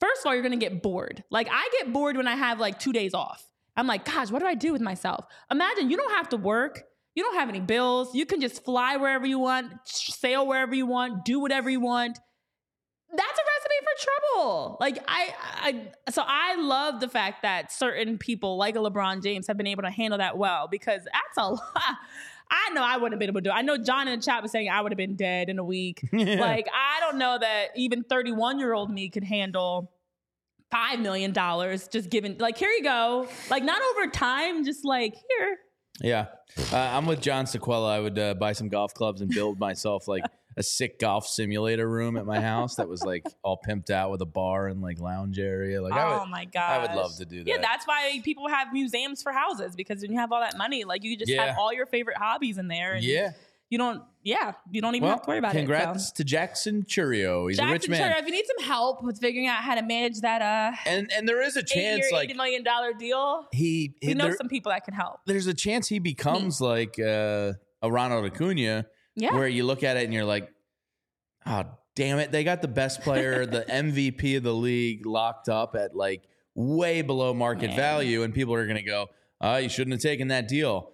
First of all you're going to get bored. Like i get bored when i have like two days off. I'm like gosh what do i do with myself? Imagine you don't have to work you don't have any bills you can just fly wherever you want sail wherever you want do whatever you want. That's a for trouble. Like I, I, so I love the fact that certain people like a LeBron James have been able to handle that well because that's a <laughs> lot. I know I wouldn't have been able to do. it. I know John in the chat was saying I would have been dead in a week. <laughs> Like I don't know that even 31 year old me could handle five million dollars just given. Like here you go. Like not over time, just like here. Yeah, uh, I'm with John Sequella. I would uh, buy some golf clubs and build myself like <laughs> a sick golf simulator room at my house that was like all pimped out with a bar and like lounge area. Like I oh would, my god, I would love to do that. Yeah, that's why people have museums for houses because when you have all that money, like you just Yeah. have all your favorite hobbies in there. And yeah. you don't. Yeah, you don't even Well, have to worry about congrats it. so. to Jackson Chourio. He's a rich Jackson man, Cherry, if you need some help with figuring out how to manage that uh and and there is a chance like eighty million dollar deal, he, we know there- some people that can help. there's a chance he becomes like uh, a Ronald Acuna, Yeah, where you look at it and you're like, oh damn it, they got the best player, the <laughs> MVP of the league, locked up at like way below market value, and people are gonna go, oh, you shouldn't have taken that deal.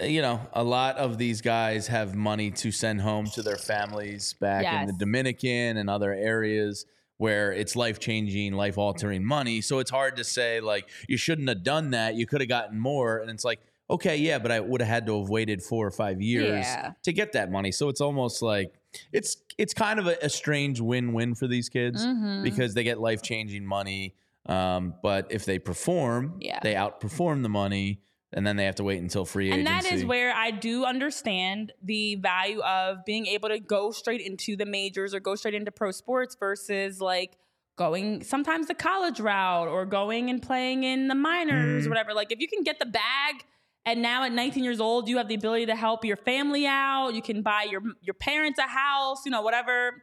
Uh, You know, a lot of these guys have money to send home to their families back in the Dominican and other areas where it's life changing, life altering money. So it's hard to say, like, you shouldn't have done that. You could have gotten more. And it's like, okay, yeah, but I would have had to have waited four or five years Yeah. to get that money. So it's almost like it's it's kind of a, a strange win win for these kids Mhm. because they get life changing money. Um, but if they perform, Yeah. they outperform the money. and then they have to wait until free agency. And that is where I do understand the value of being able to go straight into the majors or go straight into pro sports versus like going sometimes the college route or going and playing in the minors Mm. or whatever. Like if you can get the bag and now at 19 years old you have the ability to help your family out, you can buy your your parents a house, you know, whatever.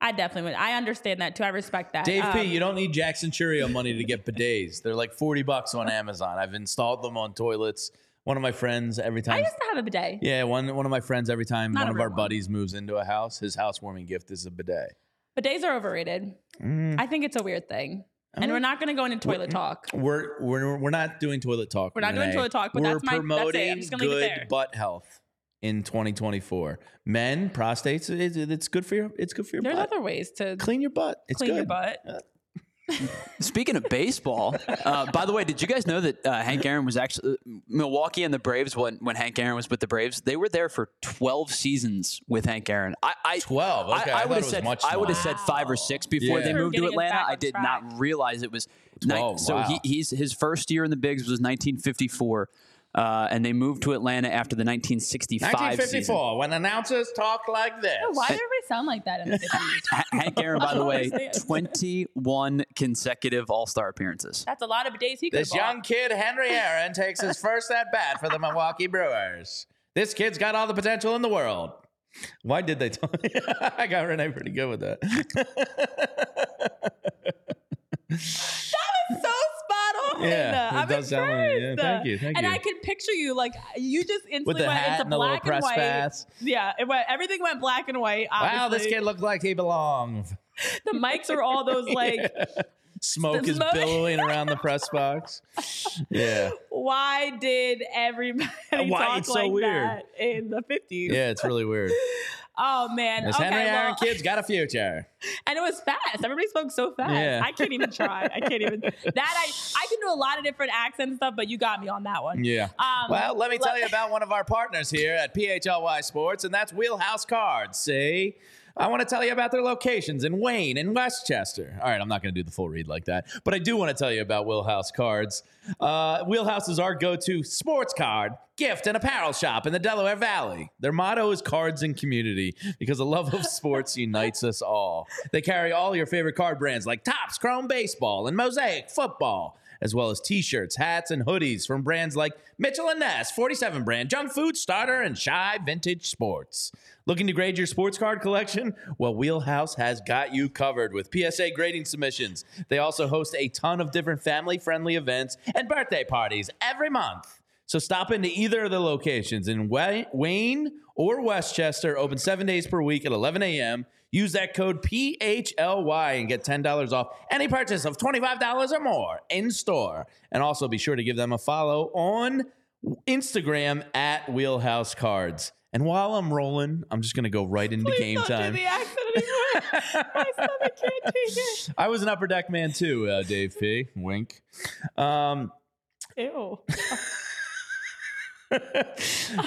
I definitely would. I understand that too. I respect that. Dave P, Um, you don't need Jackson Chourio money to get bidets. They're like 40 bucks on <laughs> Amazon. I've installed them on toilets. One of my friends every time I used to have a bidet. Yeah, one one of my friends every time Not one of our one. buddies moves into a house, his housewarming gift is a bidet. Bidets are overrated. Mm. I think it's a weird thing. And we're not going to go into toilet talk. We're we're we're not doing toilet talk. We're not doing toilet talk, but we're that's my- that's promoting just gonna leave it good butt health in 2024. Men, prostates, it, it's good for your it's good for your There's butt. other ways to Clean your butt. It's clean good. your butt. Speaking of baseball, uh, by the way, did you guys know that uh, Hank Aaron was actually Milwaukee and the Braves when when Hank Aaron was with the Braves? They were there for twelve seasons with Hank Aaron. I, I 12. Okay, I, I, thought would have said much I would have said five or six before Yeah. they moved to Atlanta. I did track. not realize it was ni- 12, so wow. he, he's his first year in the bigs was 1954, uh, and they moved to Atlanta after the 1965 season. 1954 when announcers talk like this. Why did everybody sound like that in the 50s? <laughs> Ha- Hank Aaron, by the way, 21 consecutive All Star appearances. That's a lot of days he could This young kid, Henry Aaron, takes his <laughs> first at bat for the Milwaukee Brewers. This kid's got all the potential in the world. Why did they tell me? <laughs> I got Renee pretty good with that. so spot on. <laughs> Yeah, uh, I'm it does sound like- yeah, thank you, thank and you. I can picture you like you just instantly went into and the little black and white. pass. Yeah, it went, everything went black and white. Obviously. Wow, this kid looked like he belonged. The mics are all those <laughs> like. Smoke is smoke- billowing around the press box. Yeah. Why did everybody Why talk so like weird. that in the 50s? Yeah, it's really weird. <laughs> Oh man. Okay, Henry Aaron well, kid's got a future. <laughs> and it was fast. Everybody spoke so fast. Yeah. I can't even try. I can't even. <laughs> That I I can do a lot of different accents and stuff, but you got me on that one. Yeah. Um, well, let me tell you about one of our partners here at PHLY Sports, and that's Wheelhouse Cards. See? I want to tell you about their locations in Wayne and Westchester. All right, I'm not going to do the full read like that, but I do want to tell you about Wheelhouse Cards. Uh, Wheelhouse is our go to sports card, gift, and apparel shop in the Delaware Valley. Their motto is cards and community because the love of <laughs> sports unites us all. They carry all your favorite card brands like Topps, Chrome Baseball, and Mosaic Football as well as t-shirts, hats, and hoodies from brands like Mitchell & Ness, 47 brand, Junk Food Starter, and Shy Vintage Sports. Looking to grade your sports card collection? Well, Wheelhouse has got you covered with PSA grading submissions. They also host a ton of different family-friendly events and birthday parties every month. So stop into either of the locations in Wayne or Westchester, open seven days per week at 11 a.m. Use that code PHLY and get $10 off any purchase of $25 or more in store. And also be sure to give them a follow on Instagram at Wheelhouse Cards. And while I'm rolling, I'm just going to go right into Please game time. do the accent anymore. <laughs> My stomach can't take it. I was an upper deck man too, uh, Dave P. Wink. Um, Ew. <laughs> <laughs>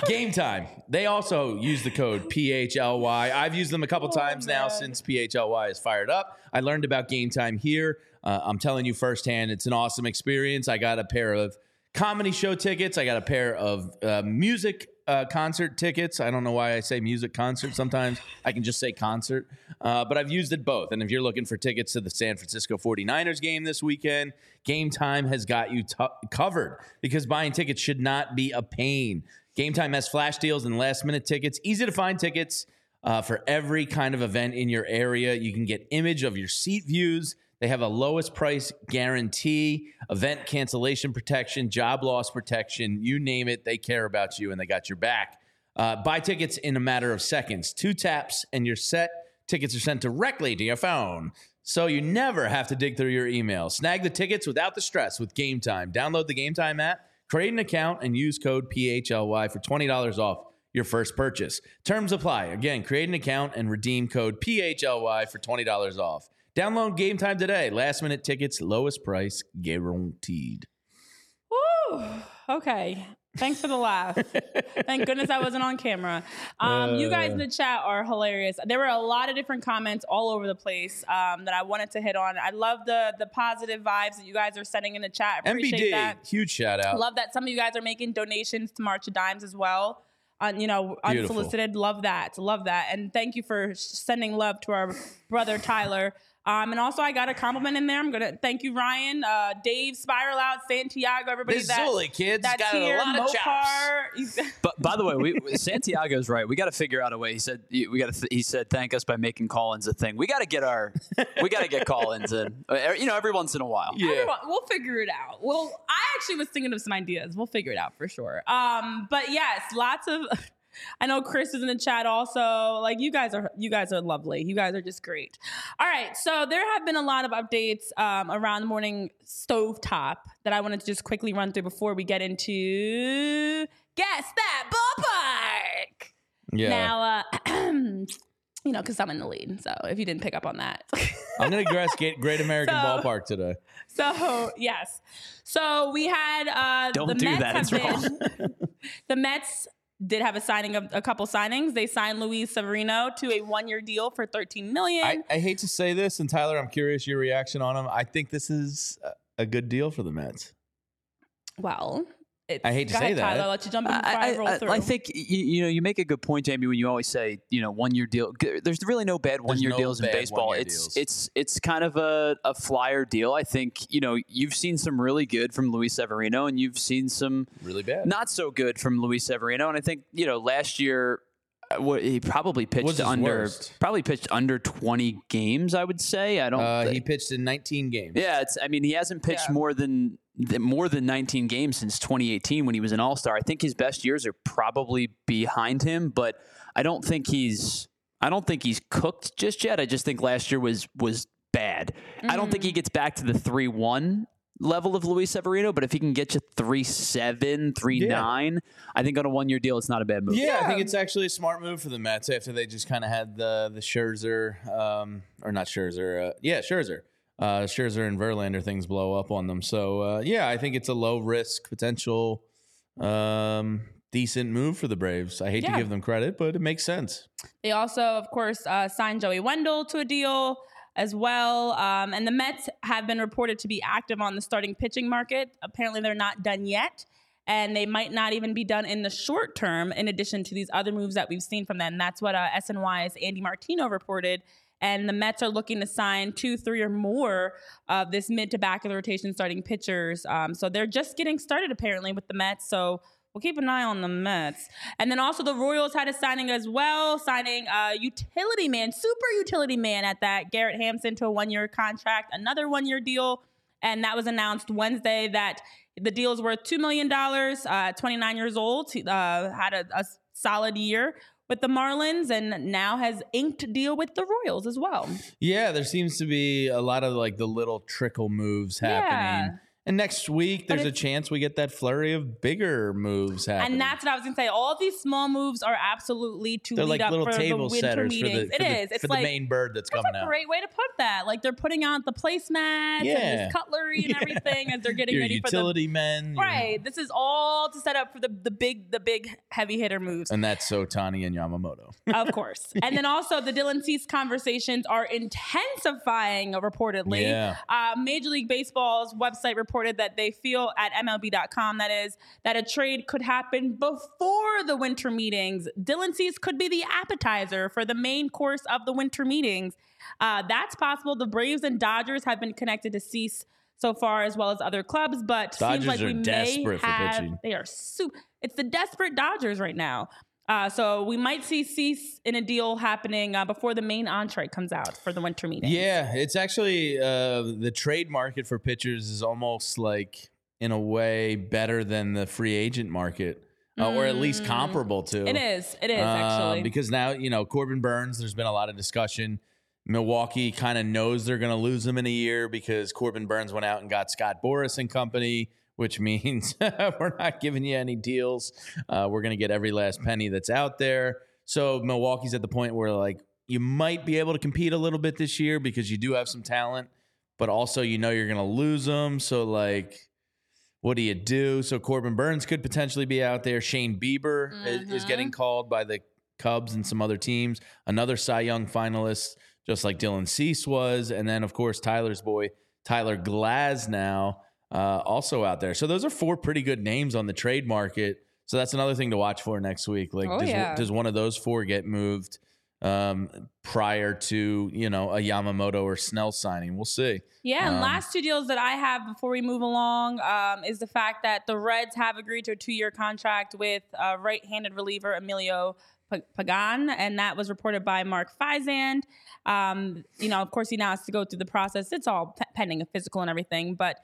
Game time. They also use the code PHLY. I've used them a couple Oh, times now since PHLY is fired up. I learned about game time here. Uh, I'm telling you firsthand, it's an awesome experience. I got a pair of comedy show tickets. I got a pair of uh, music uh, concert tickets. I don't know why I say music concert sometimes. I can just say concert. Uh, but I've used it both. And if you're looking for tickets to the San Francisco 49ers game this weekend, Game Time has got you t- covered because buying tickets should not be a pain. Game Time has flash deals and last minute tickets, easy to find tickets uh, for every kind of event in your area. You can get image of your seat views. They have a lowest price guarantee, event cancellation protection, job loss protection, you name it. They care about you and they got your back. Uh, buy tickets in a matter of seconds. Two taps and you're set. Tickets are sent directly to your phone. So you never have to dig through your email. Snag the tickets without the stress with Game Time. Download the Game Time app, create an account, and use code PHLY for $20 off your first purchase. Terms apply. Again, create an account and redeem code PHLY for $20 off. Download Game Time today. Last minute tickets, lowest price guaranteed. Woo. Okay. Thanks for the laugh. <laughs> Thank goodness I wasn't on camera. Um, you guys Uh. in the chat are hilarious. There were a lot of different comments all over the place um, that I wanted to hit on. I love the the positive vibes that you guys are sending in the chat. I Appreciate MBD, that. huge shout out. Love that some of you guys are making donations to March of Dimes as well. On you know, Beautiful. unsolicited. Love that. Love that. And thank you for sending love to our brother Tyler. Um, and also, I got a compliment in there. I'm gonna thank you, Ryan, uh, Dave, Spiral Out, Santiago, everybody this that Zully kid's that's got here, a lot of chops. <laughs> But by the way, we, Santiago's right. We got to figure out a way. He said we got to. Th- he said thank us by making call-ins a thing. We got to get our. we got to get call-ins in. <laughs> Uh, You know, every once in a while. Yeah. Everyone- we'll figure it out. Well, I actually was thinking of some ideas. We'll figure it out for sure. Um, but yes, lots of. <laughs> I know Chris is in the chat also. Like you guys are, you guys are lovely. You guys are just great. All right, so there have been a lot of updates um, around the morning stovetop that I wanted to just quickly run through before we get into guess that ballpark. Yeah. Now, uh, <clears throat> you know, because I'm in the lead. So if you didn't pick up on that. <laughs> I'm going to guess Great, Great American So- Ballpark today. So yes, so we had uh, Don't the do Mets that, have it's been- <laughs> <laughs> the Mets did have a signing of a couple signings. They signed Luis Severino to a one-year deal for 13 million. I, I hate to say this, and Tyler, I'm curious your reaction on him. I think this is a- a good deal for the Mets. well, it's, I hate to go say ahead, that. Tyler. I'll let you jump in before I, I, roll I, through. I think you, you know you make a good point, Jamie, when you always say you know one year deal. There's really no bad one year no deals in baseball. It's deals. it's it's kind of a, a flyer deal. I think you know you've seen some really good from Luis Severino, and you've seen some Really bad. not so good from Luis Severino. And I think you know last year. uh, What he probably pitched his under worst? probably pitched under 20 games I would say I don't Uh, thi- he pitched in 19 games. yeah, it's. I mean, he hasn't pitched Yeah. more than th- more than 19 games since 2018 when he was an All Star. I think his best years are probably behind him, but I don't think he's. I don't think he's cooked just yet. I just think last year was was bad. I don't think he gets back to the three one level of Luis Severino, but if he can get you three seven, three nine, I think on a one year deal, it's not a bad move. Yeah, I think it's actually a smart move for the Mets after they just kind of had the the Scherzer, um, or not Scherzer, uh, yeah, Scherzer, uh, Scherzer and Verlander things blow up on them. So uh, yeah, I think it's a low risk potential, um, decent move for the Braves. I hate Yeah. to give them credit, but it makes sense. They also, of course, uh, signed Joey Wendle to a deal as well. Um, and the Mets have been reported to be active on the starting pitching market. Apparently, they're not done yet. And they might not even be done in the short term, in addition to these other moves that we've seen from them. That's what uh, SNY's Andy Martino reported. And the Mets are looking to sign two, three, or more of this mid to back of the rotation starting pitchers. Um, so they're just getting started, apparently, with the Mets. So We'll keep an eye on the Mets. And then also the Royals had a signing as well, signing a utility man, super utility man at that, Garrett Hampson to a one year contract, another one year deal. And that was announced Wednesday that the deal is worth $2 million. Uh, 29 years old, uh, had a, a solid year with the Marlins and now has inked deal with the Royals as well. Yeah, there seems to be a lot of like the little trickle moves happening. And next week, there's a chance we get that flurry of bigger moves happening. And that's what I was gonna say. All these small moves are absolutely to they're lead like up little for table the winter setters meetings. for the, It the, is. It's for like the main bird that's, coming. that's a great way to put that. Like they're putting out the placemats Yeah. and this cutlery and <laughs> Yeah. everything as they're getting Your ready for the utility men, your- right. This is all to set up for the the big the big heavy hitter moves. and that's Ohtani and Yamamoto. of course. <laughs> And then also the Dylan Cease conversations are intensifying reportedly. Yeah. Uh, Major League Baseball's website reported that they feel at MLB.com that is that a trade could happen before the winter meetings. Dylan Cease could be the appetizer for the main course of the winter meetings. Uh, that's possible. The Braves and Dodgers have been connected to Cease so far, as well as other clubs. But seems Dodgers like are we may desperate for have. pitching. They are super. It's the desperate Dodgers right now. Uh, so we might see Cease in a deal happening uh, before the main entree comes out for the winter meeting. Yeah, it's actually uh, the trade market for pitchers is almost like in a way better than the free agent market, uh, or at least Mm. comparable to. It is. It is Uh, actually. because now you know Corbin Burnes. There's been a lot of discussion. Milwaukee kind of knows they're going to lose him in a year because Corbin Burnes went out and got Scott Boras and company, which <laughs> means <laughs> we're not giving you any deals. Uh, we're going to get every last penny that's out there. So Milwaukee's at the point where like you might be able to compete a little bit this year because you do have some talent, but also you know you're going to lose them. So like what do you do? So Corbin Burnes could potentially be out there. Shane Bieber is, is getting called by the Cubs and some other teams. Another Cy Young finalist, just like Dylan Cease was, and then of course Tyler's boy Tyler Glasnow uh, also out there. So those are four pretty good names on the trade market. So that's another thing to watch for next week. Like, Oh, does, yeah. does one of those four get moved um, prior to you know a Yamamoto or Snell signing? We'll see. Yeah, and Um, last two deals that I have before we move along um, is the fact that the Reds have agreed to a two-year contract with uh, right-handed reliever Emilio Pagan, and that was reported by Mark Feinsand. Um, you know, of course, he now has to go through the process. It's all pe- pending a physical and everything, but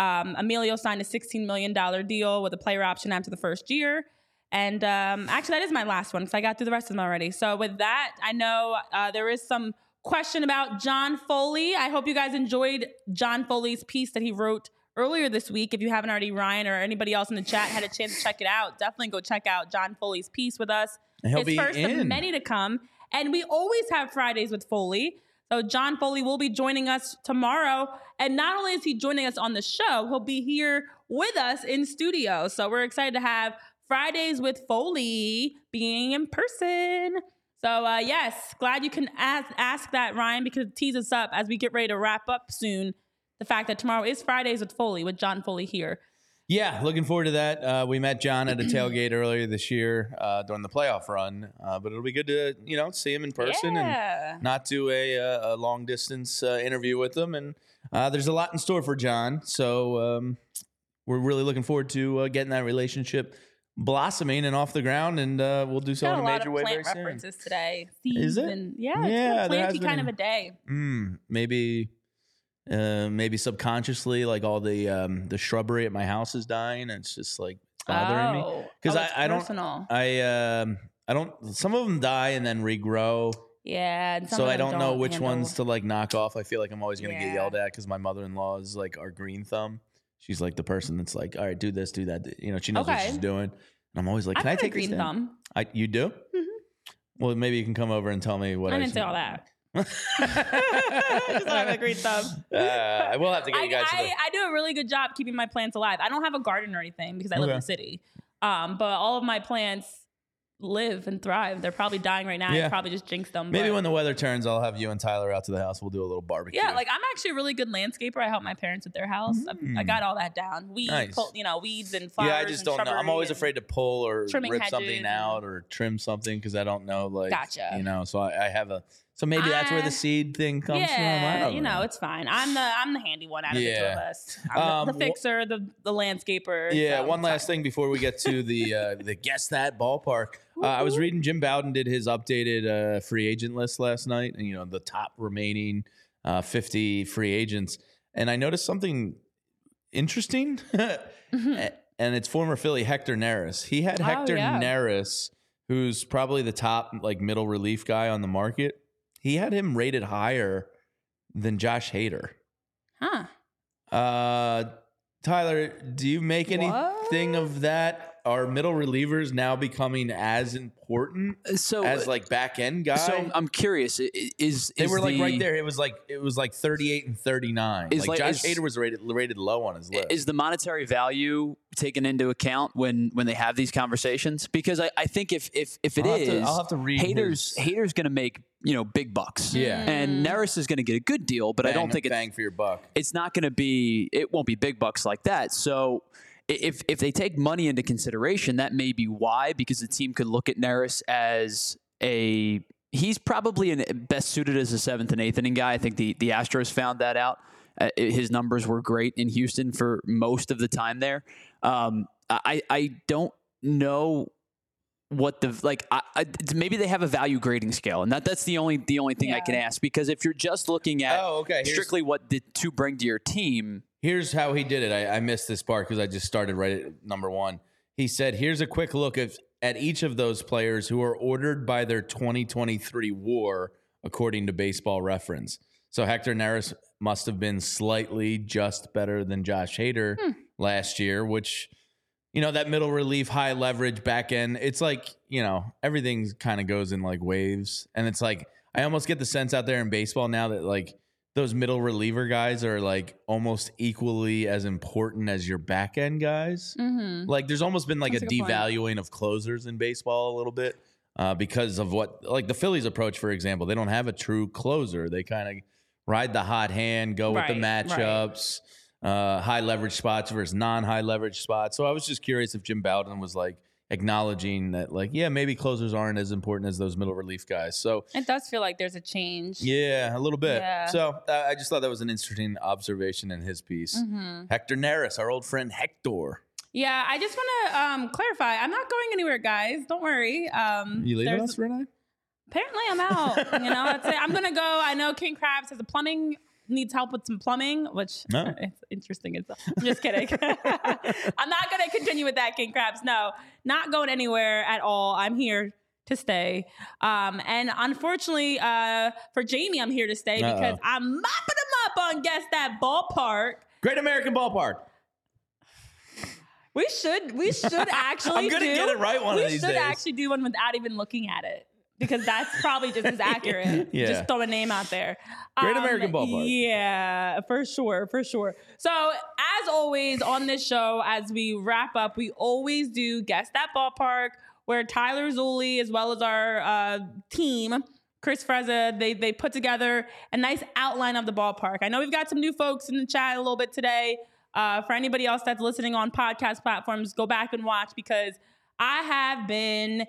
um, Emilio signed a $16 million deal with a player option after the first year. And um, actually, that is my last one because I got through the rest of them already. So with that, I know uh, there is some question about John Foley. I hope you guys enjoyed John Foley's piece that he wrote earlier this week. If you haven't already, Ryan or anybody else in the chat had a chance to check it out, definitely go check out John Foley's piece with us. He'll His first of in. many to come. And we always have Fridays with Foley. So John Foley will be joining us tomorrow. And not only is he joining us on the show, he'll be here with us in studio. So we're excited to have Fridays with Foley being in person. So uh, yes, glad you can ask, ask that, Ryan, because it teases us up as we get ready to wrap up soon. The fact that tomorrow is Fridays with Foley, with John Foley here. Yeah, looking forward to that. Uh, we met John at a tailgate earlier this year uh, during the playoff run, uh, but it'll be good to you know see him in person Yeah. and not do a, uh, a long distance uh, interview with him. And uh, there's a lot in store for John, so um, we're really looking forward to uh, getting that relationship blossoming and off the ground. And uh, we'll do so Got in a a major way plant very soon. references today. Is it? And, yeah, Yeah, it's a planty kind of a day. Mm, maybe. Uh, maybe subconsciously, like all the um, the shrubbery at my house is dying. And it's just like bothering me. because oh, I- I don't-. I um I don't. Some of them die and then regrow, Yeah, and some so I them don't know which handle- ones to like knock off. I feel like I'm always gonna Yeah. get yelled at because my mother in law is like our green thumb. She's like the person that's like, all right, do this, do that. You know, she knows what she's doing. And I'm always like, can I a take green thumb. I, you do? Well, maybe you can come over and tell me what I I, didn't should- say all that. Just have a green thumb. Uh, I will have to get I, you guys. to I, the- I do a really good job keeping my plants alive. I don't have a garden or anything because I live in the city. Um, but all of my plants live and thrive. They're probably dying right now. Yeah. I probably just jinxed them. maybe but- when the weather turns, I'll have you and Tyler out to the house. We'll do a little barbecue. Yeah, like I'm actually a really good landscaper. I help my parents with their house. I, I Mm. got all that down. Weeds, Nice. pull- you know, weeds and flowers. yeah, I just don't know. I'm always afraid to pull or rip something out or trim something because I don't know. Like, Gotcha. You know, so I, I have a. So maybe that's where the seed thing comes from. Yeah, don't you know, it's fine. I'm the I'm the handy one out of the two of us. I'm Um, the, the fixer, the the landscaper. Yeah, so one last fine. thing before we get to the <laughs> uh, the guess that ballpark. Uh, I was reading Jim Bowden did his updated uh, free agent list last night, and you know the top remaining uh, 50 free agents, and I noticed something interesting, <laughs> A- and it's former Philly Hector Neris. He had Oh, Hector yeah. Neris, who's probably the top like middle relief guy on the market. He had him rated higher than Josh Hader. Huh. Uh, Tyler, do you make anything What? of that? Are middle relievers now becoming as important uh, So as uh, like back end guys? So I'm curious. i- i- Is, they is were like right there. It was like it was like 38 and 39. Is like, like- Josh is- Hader was rated rated low on his list. Is the monetary value taken into account when when they have these conversations? Because I, I think if if if it I'll have to- I'll have to read Hader's his- Hader's going to make you know big bucks. Yeah. and mm. Neris is going to get a good deal, but I don't Bang- think it's bang for your buck. it's not going to be it won't be big bucks like that so i- if if they take money into consideration that may be why because the team could look at Neris as a he's probably an best suited as a seventh and eighth inning guy i think the the astros found that out uh, his numbers were great in houston for most of the time there um, i i don't know what the like I, I, maybe they have a value grading scale and that that's the only the only thing i can ask because if you're just looking at Oh, okay. Here's, strictly what the two bring to your team. Here's how he did it. I, I missed this part because I just started right at number one. He said, "Here's a quick look at at each of those players who are ordered by their 2023 WAR according to Baseball Reference." So Hector Neris must have been slightly just better than Josh Hader hmm. last year, which you know that middle relief, high leverage back end. It's like you know everything kind of goes in like waves, and it's like I almost get the sense out there in baseball now that like those middle reliever guys are like almost equally as important as your back end guys. Mm-hmm. Like there's almost been like That's a a good point. devaluing of closers in baseball a little bit uh, because of what like the Phillies approach, for example. They don't have a true closer. They kind of ride the hot hand, go with the Right, right. matchups, uh, high leverage spots versus non high leverage spots. So I was just curious if Jim Bowden was like acknowledging that, like, yeah, maybe closers aren't as important as those middle relief guys. So It does feel like there's a change. yeah, a little bit. Yeah. So uh, I just thought that was an interesting observation in his piece. Mm-hmm. Hector Neris, our old friend Hector. Yeah, I just want to um, clarify. I'm not going anywhere, guys. Don't worry. Um, You leaving us, Renee? Apparently, I'm out. <laughs> you know, that's it. I'm gonna go. I know King Krabs has a plumbing needs help with some plumbing, which No. <laughs> it's interesting. It's, I'm just kidding. <laughs> I'm not gonna continue with that, King Krabs. No, not going anywhere at all. I'm here to stay. Um, and unfortunately, uh, for Jamie, I'm here to stay Uh-oh. because I'm mopping him up on guess that ballpark. Great American Ballpark. We should we should <laughs> actually I'm gonna do, get it right one we of these should days. actually do one without even looking at it. Because that's probably just as <laughs> accurate. Yeah. Just throw a name out there. Um, Great American Ballpark. Yeah, for sure, for sure. So as always on this show, as we wrap up, we always do guess that ballpark where Tyler Zulli, as well as our uh, team, Chris Freza, they they put together a nice outline of the ballpark. I know we've got some new folks in the chat a little bit today. Uh, for anybody else that's listening on podcast platforms, go back and watch because I have been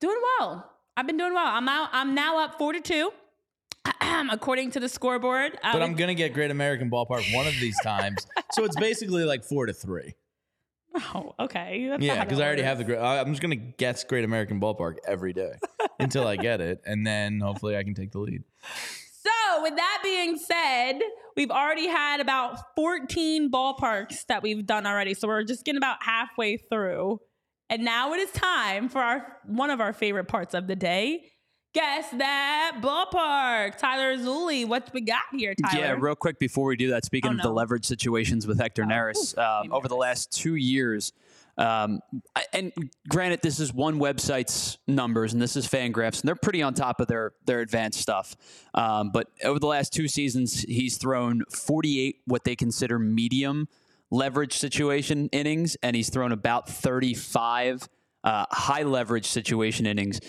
doing well. I've been doing well. I'm out. I'm now up four to two, <clears throat> according to the scoreboard. Uh, But I'm gonna get Great American Ballpark one of these times. <laughs> so it's basically like four to three. oh, okay. That's Yeah, because I already have the. great. I'm just gonna guess Great American Ballpark every day until I get it, and then hopefully I can take the lead. So, with that being said, we've already had about 14 ballparks that we've done already. So, we're just getting about halfway through. And now it is time for our one of our favorite parts of the day. Guess that ballpark. Tyler Zulli, what we got here, Tyler? Yeah, real quick before we do that, speaking Oh, of the leverage situations with Hector Neris, um, over the last two years, um, and granted, this is one website's numbers, and this is Fangraphs, and they're pretty on top of their their advanced stuff. Um, but over the last two seasons, he's thrown 48 what they consider medium leverage situation innings, and he's thrown about 35 uh, high leverage situation innings.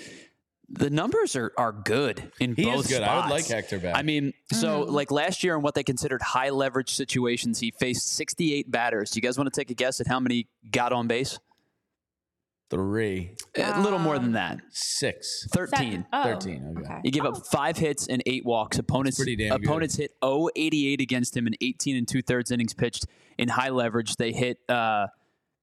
The numbers are are good in He is both good. I would like Hector back. I mean, so Mm. like last year in what they considered high leverage situations, he faced 68 batters. Do you guys want to take a guess at how many got on base? Three, a little more than that. six. 13. Oh, 13, okay. He gave Oh. up five hits and eight walks. Opponents pretty damn good. opponents hit 088 against him in 18 and two thirds innings pitched in high leverage. They hit uh,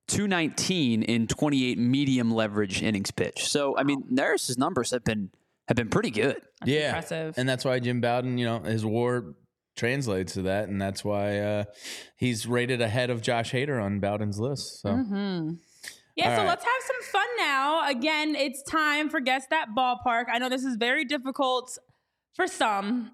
219 in 28 medium leverage innings pitched. So I mean, Neris's numbers have been have been pretty good. That's yeah, impressive. and that's why Jim Bowden, you know, his WAR translates to that, and that's why uh, he's rated ahead of Josh Hader on Bowden's list. So hmm Yeah, All so right. let's have some fun now. Again, it's time for Guess That Ballpark. I know this is very difficult for some,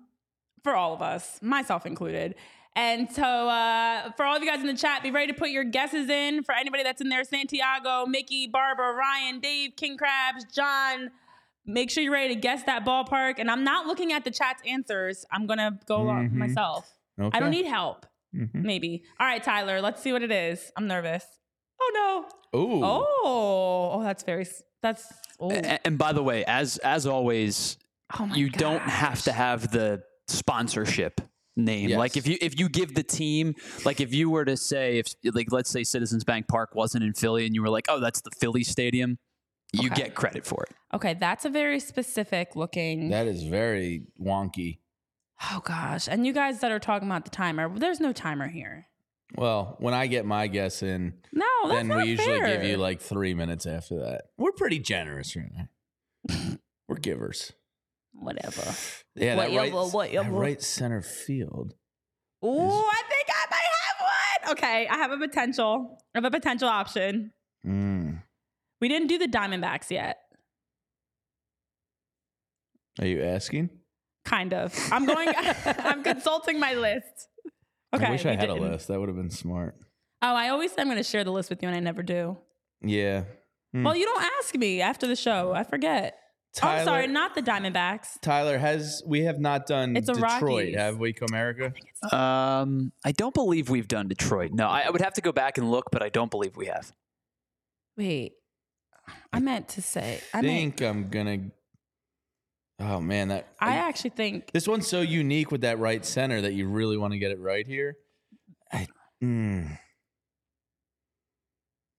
for all of us, myself included. And so, uh, for all of you guys in the chat, be ready to put your guesses in. For anybody that's in there, Santiago, Mickey, Barbara, Ryan, Dave, King Crabs, John, make sure you're ready to guess that ballpark. And I'm not looking at the chat's answers. I'm gonna go along Mhm. myself. okay. I don't need help. Mhm. Maybe. All right, Tyler. Let's see what it is. I'm nervous. Oh no. Ooh, Oh, oh, that's very. That's. Oh, A- And by the way, as as always, oh my you don't have to have the sponsorship name. Yes. Like if you if you give the team like if you were to say if like let's say Citizens Bank Park wasn't in Philly and you were like, "Oh, that's the Philly stadium." You Okay. get credit for it. Okay, that's a very specific looking. that is very wonky. oh gosh, and you guys that are talking about the timer, there's no timer here. Well, when I get my guess in, No, that's then we usually fair. give you like three minutes after that. We're pretty generous right now. <laughs> We're givers. whatever. Yeah, that right, whatever. that right center field. Oh, I think I might have one. Okay, I have a potential. I have a potential option. Mm. We didn't do the Diamondbacks yet. Are you asking? Kind of. I'm going. <laughs> I'm consulting my list. Okay. I wish I had a didn't. list. That would have been smart. Oh, I always say I'm going to share the list with you, and I never do. Yeah. Hmm. Well, you don't ask me after the show. I forget. Tyler, I'm sorry, not the Diamondbacks. Tyler has we have not done It's a Detroit, Rockies. have we, Comerica? Um, I don't believe we've done Detroit. No, I, I would have to go back and look, but I don't believe we have. Wait, I meant to say. I I meant. think I'm gonna. Oh man, that I actually think. this one's so unique with that right center that you really want to get it right here. I, mm.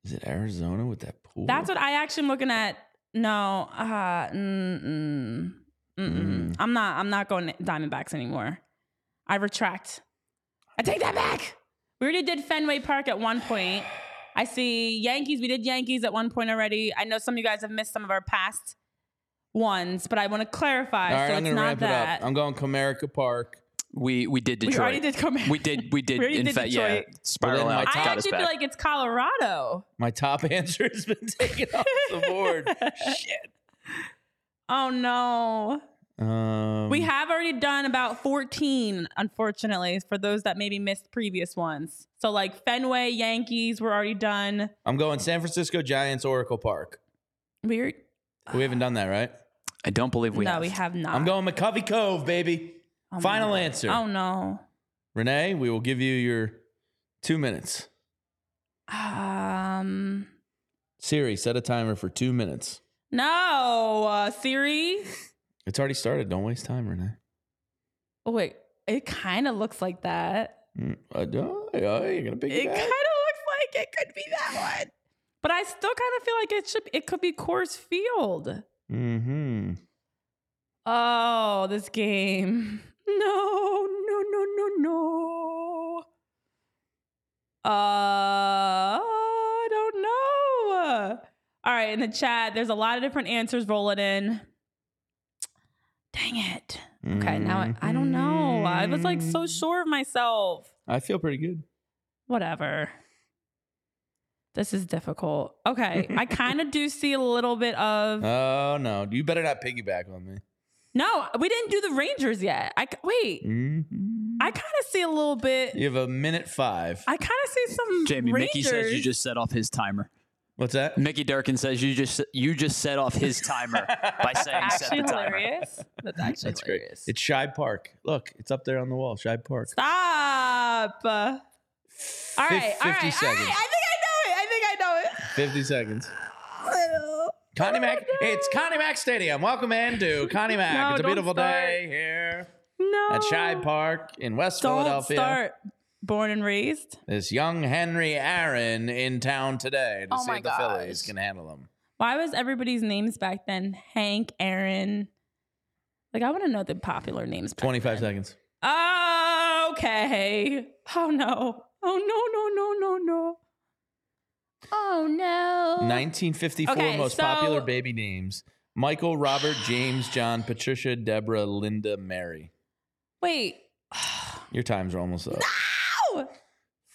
Is it Arizona with that pool? That's what I actually am looking at. No, uh, mm, mm, mm, Mm. I'm not. I'm not going Diamondbacks anymore. I retract. I take that back. We already did Fenway Park at one point. I see Yankees. We did Yankees at one point already. I know some of you guys have missed some of our past ones, but I want to clarify. All right, so I'm gonna not ramp that. it up. I'm going Comerica Park. We we did Detroit. we Detroit. already did come. We did. We <laughs> did. We in did fact, yeah. Detroit. Spiral Well, out I got us actually back. feel like it's Colorado. My top <laughs> answer has been taken off the board. <laughs> Shit. Oh no. Um, We have already done about 14, unfortunately, for those that maybe missed previous ones. So, like Fenway, Yankees were already done. I'm going San Francisco Giants, Oracle Park. Weird. We haven't done that, right? I don't believe we have. no, have. we have not. I'm going McCovey Cove, baby. Oh, Final no. answer. Oh, no. Renee, we will give you your two minutes. Um, Siri, set a timer for two minutes. no, uh, Siri. It's already started. Don't waste time, Renee. Oh, wait. It kind of looks like that. Mm, uh, oh, oh, you're gonna pick It it kind of looks like it could be that one. But I still kind of feel like it should. It could be Coors Field. Mm-hmm. Oh, this game. <laughs> No, no, no, no, no. Uh, I don't know. All right, in the chat, there's a lot of different answers rolling in. Dang it. Okay, now I, I don't know. I was like so sure of myself. I feel pretty good. Whatever. This is difficult. Okay, I <laughs> kind of do see a little bit of. Oh no, you better not piggyback on me. No, we didn't do the Rangers yet. I wait. Mm-hmm. I kind of see a little bit. You have a minute five. I kind of see some Jamie, Rangers. Mickey says you just set off his timer. What's that? Mickey Durkin says you just you just set off his timer by saying set actually the timer. hilarious. That's actually That's great. It's Shibe Park. Look, it's up there on the wall. Shibe Park. Stop. All right, Fif- all right, 50 all right. I seconds. think I know it. I think I know it. 50 seconds. Oh Connie Mack. It's Connie Mack Stadium. Welcome into <laughs> Connie Mack. No, it's a don't beautiful start. day here No. at Shibe Park in West Don't Philadelphia. start. Born and raised. This young Henry Aaron in town today to Oh see my if the Phillies gosh. can handle him. Why was everybody's names back then Hank, Aaron? Like I want to know the popular names. Back 25 then. seconds. Oh, okay. Oh no. Oh no no no no no. Oh no. 1954 Okay, most so- popular baby names Michael, Robert, James, John, Patricia, Deborah, Linda, Mary. Wait. <sighs> Your times are almost up. No!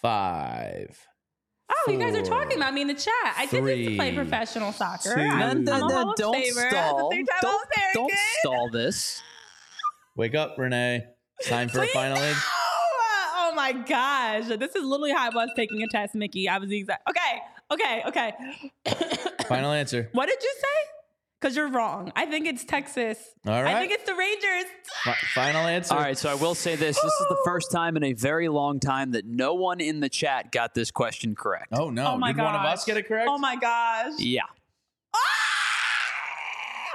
Five. Oh, you guys are talking about me in the chat. I did used to play professional soccer. two, I'm, Then- I'm then- a then don't Famer. stall. Don't, don't stall this. Wake up, Renee. It's time for a Please final no! Oh my gosh. This is literally how I was taking a test, Mickey. I was the exact. Okay. Okay. Okay. Final answer. What did you say? Because you're wrong. I think it's Texas. All I think it's the Rangers. Final answer. All right, so I will say this: this is the first time in a very long time that no one in the chat got this question correct. Oh no! Oh my Did gosh. one of us get it correct? Oh my gosh. Yeah. Ah!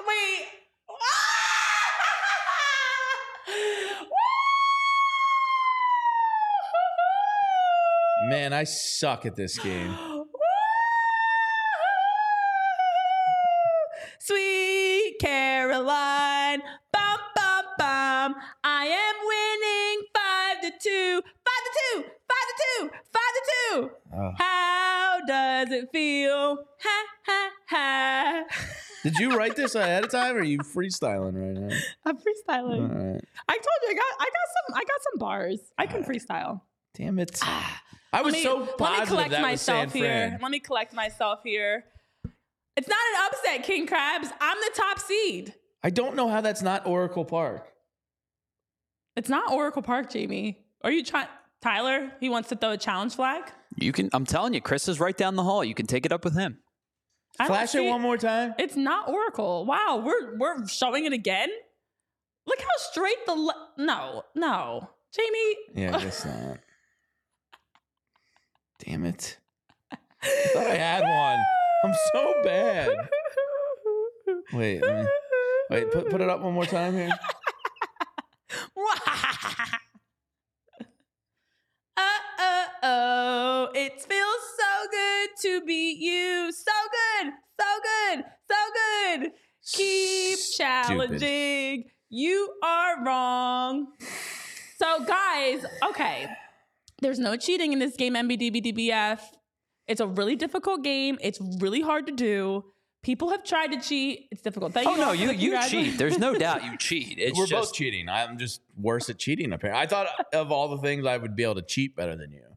Wait. <laughs> Man, I suck at this game. <gasps> <gasps> <gasps> Oh. How does it feel? Ha ha ha. Did you write this ahead of time, or are you freestyling right now? I'm freestyling. All right. I told you I got I got some I got some bars. I can freestyle. Damn it! Ah. I was me, so let me collect that was San myself here. Fran. Let me collect myself here. It's not an upset, King Krabs. I'm the top seed. I don't know how that's not Oracle Park. It's not Oracle Park, Jamie. Are you trying? Tyler, he wants to throw a challenge flag. You can. I'm telling you, Chris is right down the hall. You can take it up with him. I don't Flash it see- one more time. It's not Oracle. Wow, we're we're showing it again. Look how straight the le- no no Jamie. Yeah, I guess not. <laughs> Damn it. I thought I had one. I'm so bad. Wait, let me- wait, put put it up one more time here. <laughs> uh uh oh, it feels so good to be you. So good, so good, so good. Keep Stupid. challenging. You are wrong. So, guys, okay. There's no cheating in this game, MBDBDBF. It's a really difficult game. It's really hard to do. People have tried to cheat. It's difficult. Thank Oh you no, you you cheat. There's no doubt you <laughs> cheat. It's We're just both cheating. I'm just worse at cheating. Apparently, I thought of all the things I would be able to cheat better than you.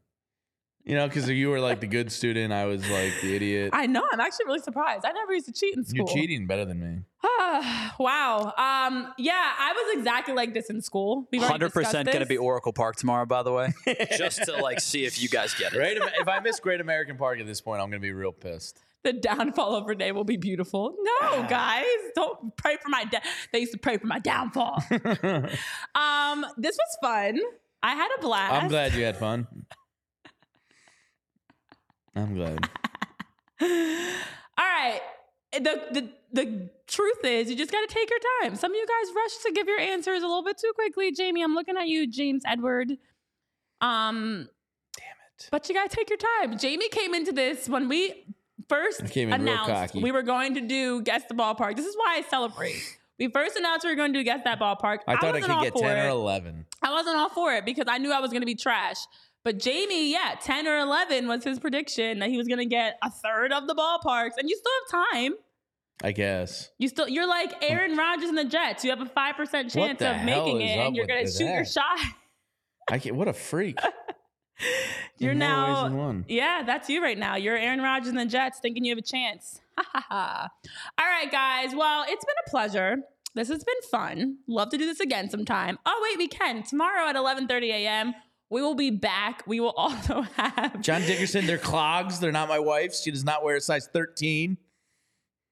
You know, because you were like the good student, I was like the idiot. I know. I'm actually really surprised. I never used to cheat in school. You're cheating better than me. <sighs> wow. Um. Yeah, I was exactly like this in school. We've already hundred percent going to be. Oracle Park tomorrow. By the way, <laughs> just to like see if you guys get it. Great. If I miss Great American Park at this point, I'm gonna be real pissed. the downfall of Renee will be beautiful. No, guys, don't pray for my. De- they used to pray for my downfall. <laughs> um. This was fun. I had a blast. I'm glad you had fun. I'm glad. <laughs> All right. The, the the truth is, you just got to take your time. Some of you guys rush to give your answers a little bit too quickly. Jamie, I'm looking at you, James Edward. Um, Damn it. but you got to take your time. Jamie came into this when we first announced we were going to do guess the ballpark. This is why I celebrate. <sighs> We first announced we were going to do guess that ballpark. I thought I, could get for 10 or 11. I wasn't all for it because I knew I was going to be trash. But Jamie, yeah, 10 or 11 was his prediction that he was going to get a third of the ballparks. And you still have time. I guess. You still you're like Aaron Rodgers and the Jets. You have a 5% chance of making it and you're going to shoot your shot. I can't, what a freak. <laughs> You're now. Yeah, that's you right now. You're Aaron Rodgers and the Jets thinking you have a chance. <laughs> Ha ha ha. All right, guys. Well, it's been a pleasure. This has been fun. Love to do this again sometime. Oh, wait, we can. Tomorrow at 11:30 a.m. We will be back. We will <laughs> also have John Dickerson, they're clogs. They're not my wife's. She does not wear a size 13.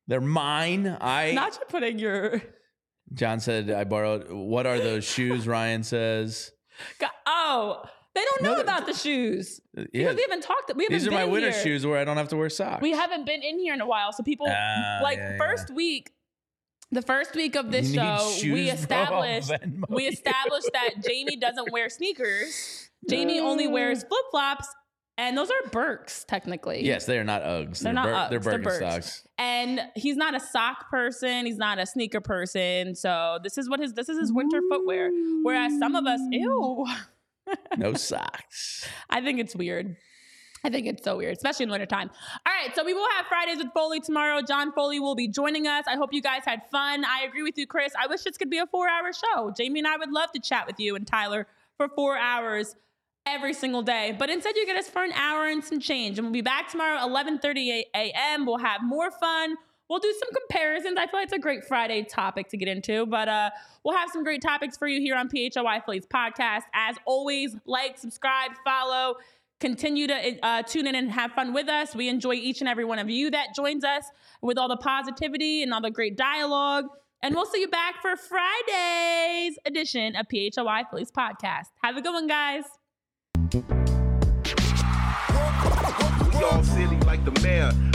They're mine. I not you putting your John said I borrowed what are those shoes, <laughs> Ryan says. Oh, they don't know No, about the shoes. Yeah. Because we haven't talked we haven't These are my winter here. shoes where I don't have to wear socks. We haven't been in here in a while, so people Ah, like yeah, yeah. first week, the first week of this show, shoes, <laughs> we established we established that Jamie doesn't wear sneakers. Jamie only wears flip flops, and those are Birks technically. Yes, they are not Uggs. They're not Uggs, They're they're Birkenstocks. And he's not a sock person. He's not a sneaker person. So this is what his this is his winter footwear. Whereas some of us, ew, <laughs> no socks. I think it's weird. I think it's so weird, especially in wintertime. All right, so we will have Fridays with Foley tomorrow. John Foley will be joining us. I hope you guys had fun. I agree with you, Chris. I wish this could be a four hour show. Jamie and I would love to chat with you and Tyler for four hours every single day. But instead, you get us for an hour and some change. And we'll be back tomorrow, 11.30 a.m. We'll have more fun. We'll do some comparisons. I feel like it's a great Friday topic to get into, but uh, we'll have some great topics for you here on PHLY Phillies podcast. As always, like, subscribe, follow, continue to uh, tune in and have fun with us. We enjoy each and every one of you that joins us with all the positivity and all the great dialogue. And we'll see you back for Friday's edition of PHLY Phillies podcast. Have a good one, guys. We all silly like the mayor.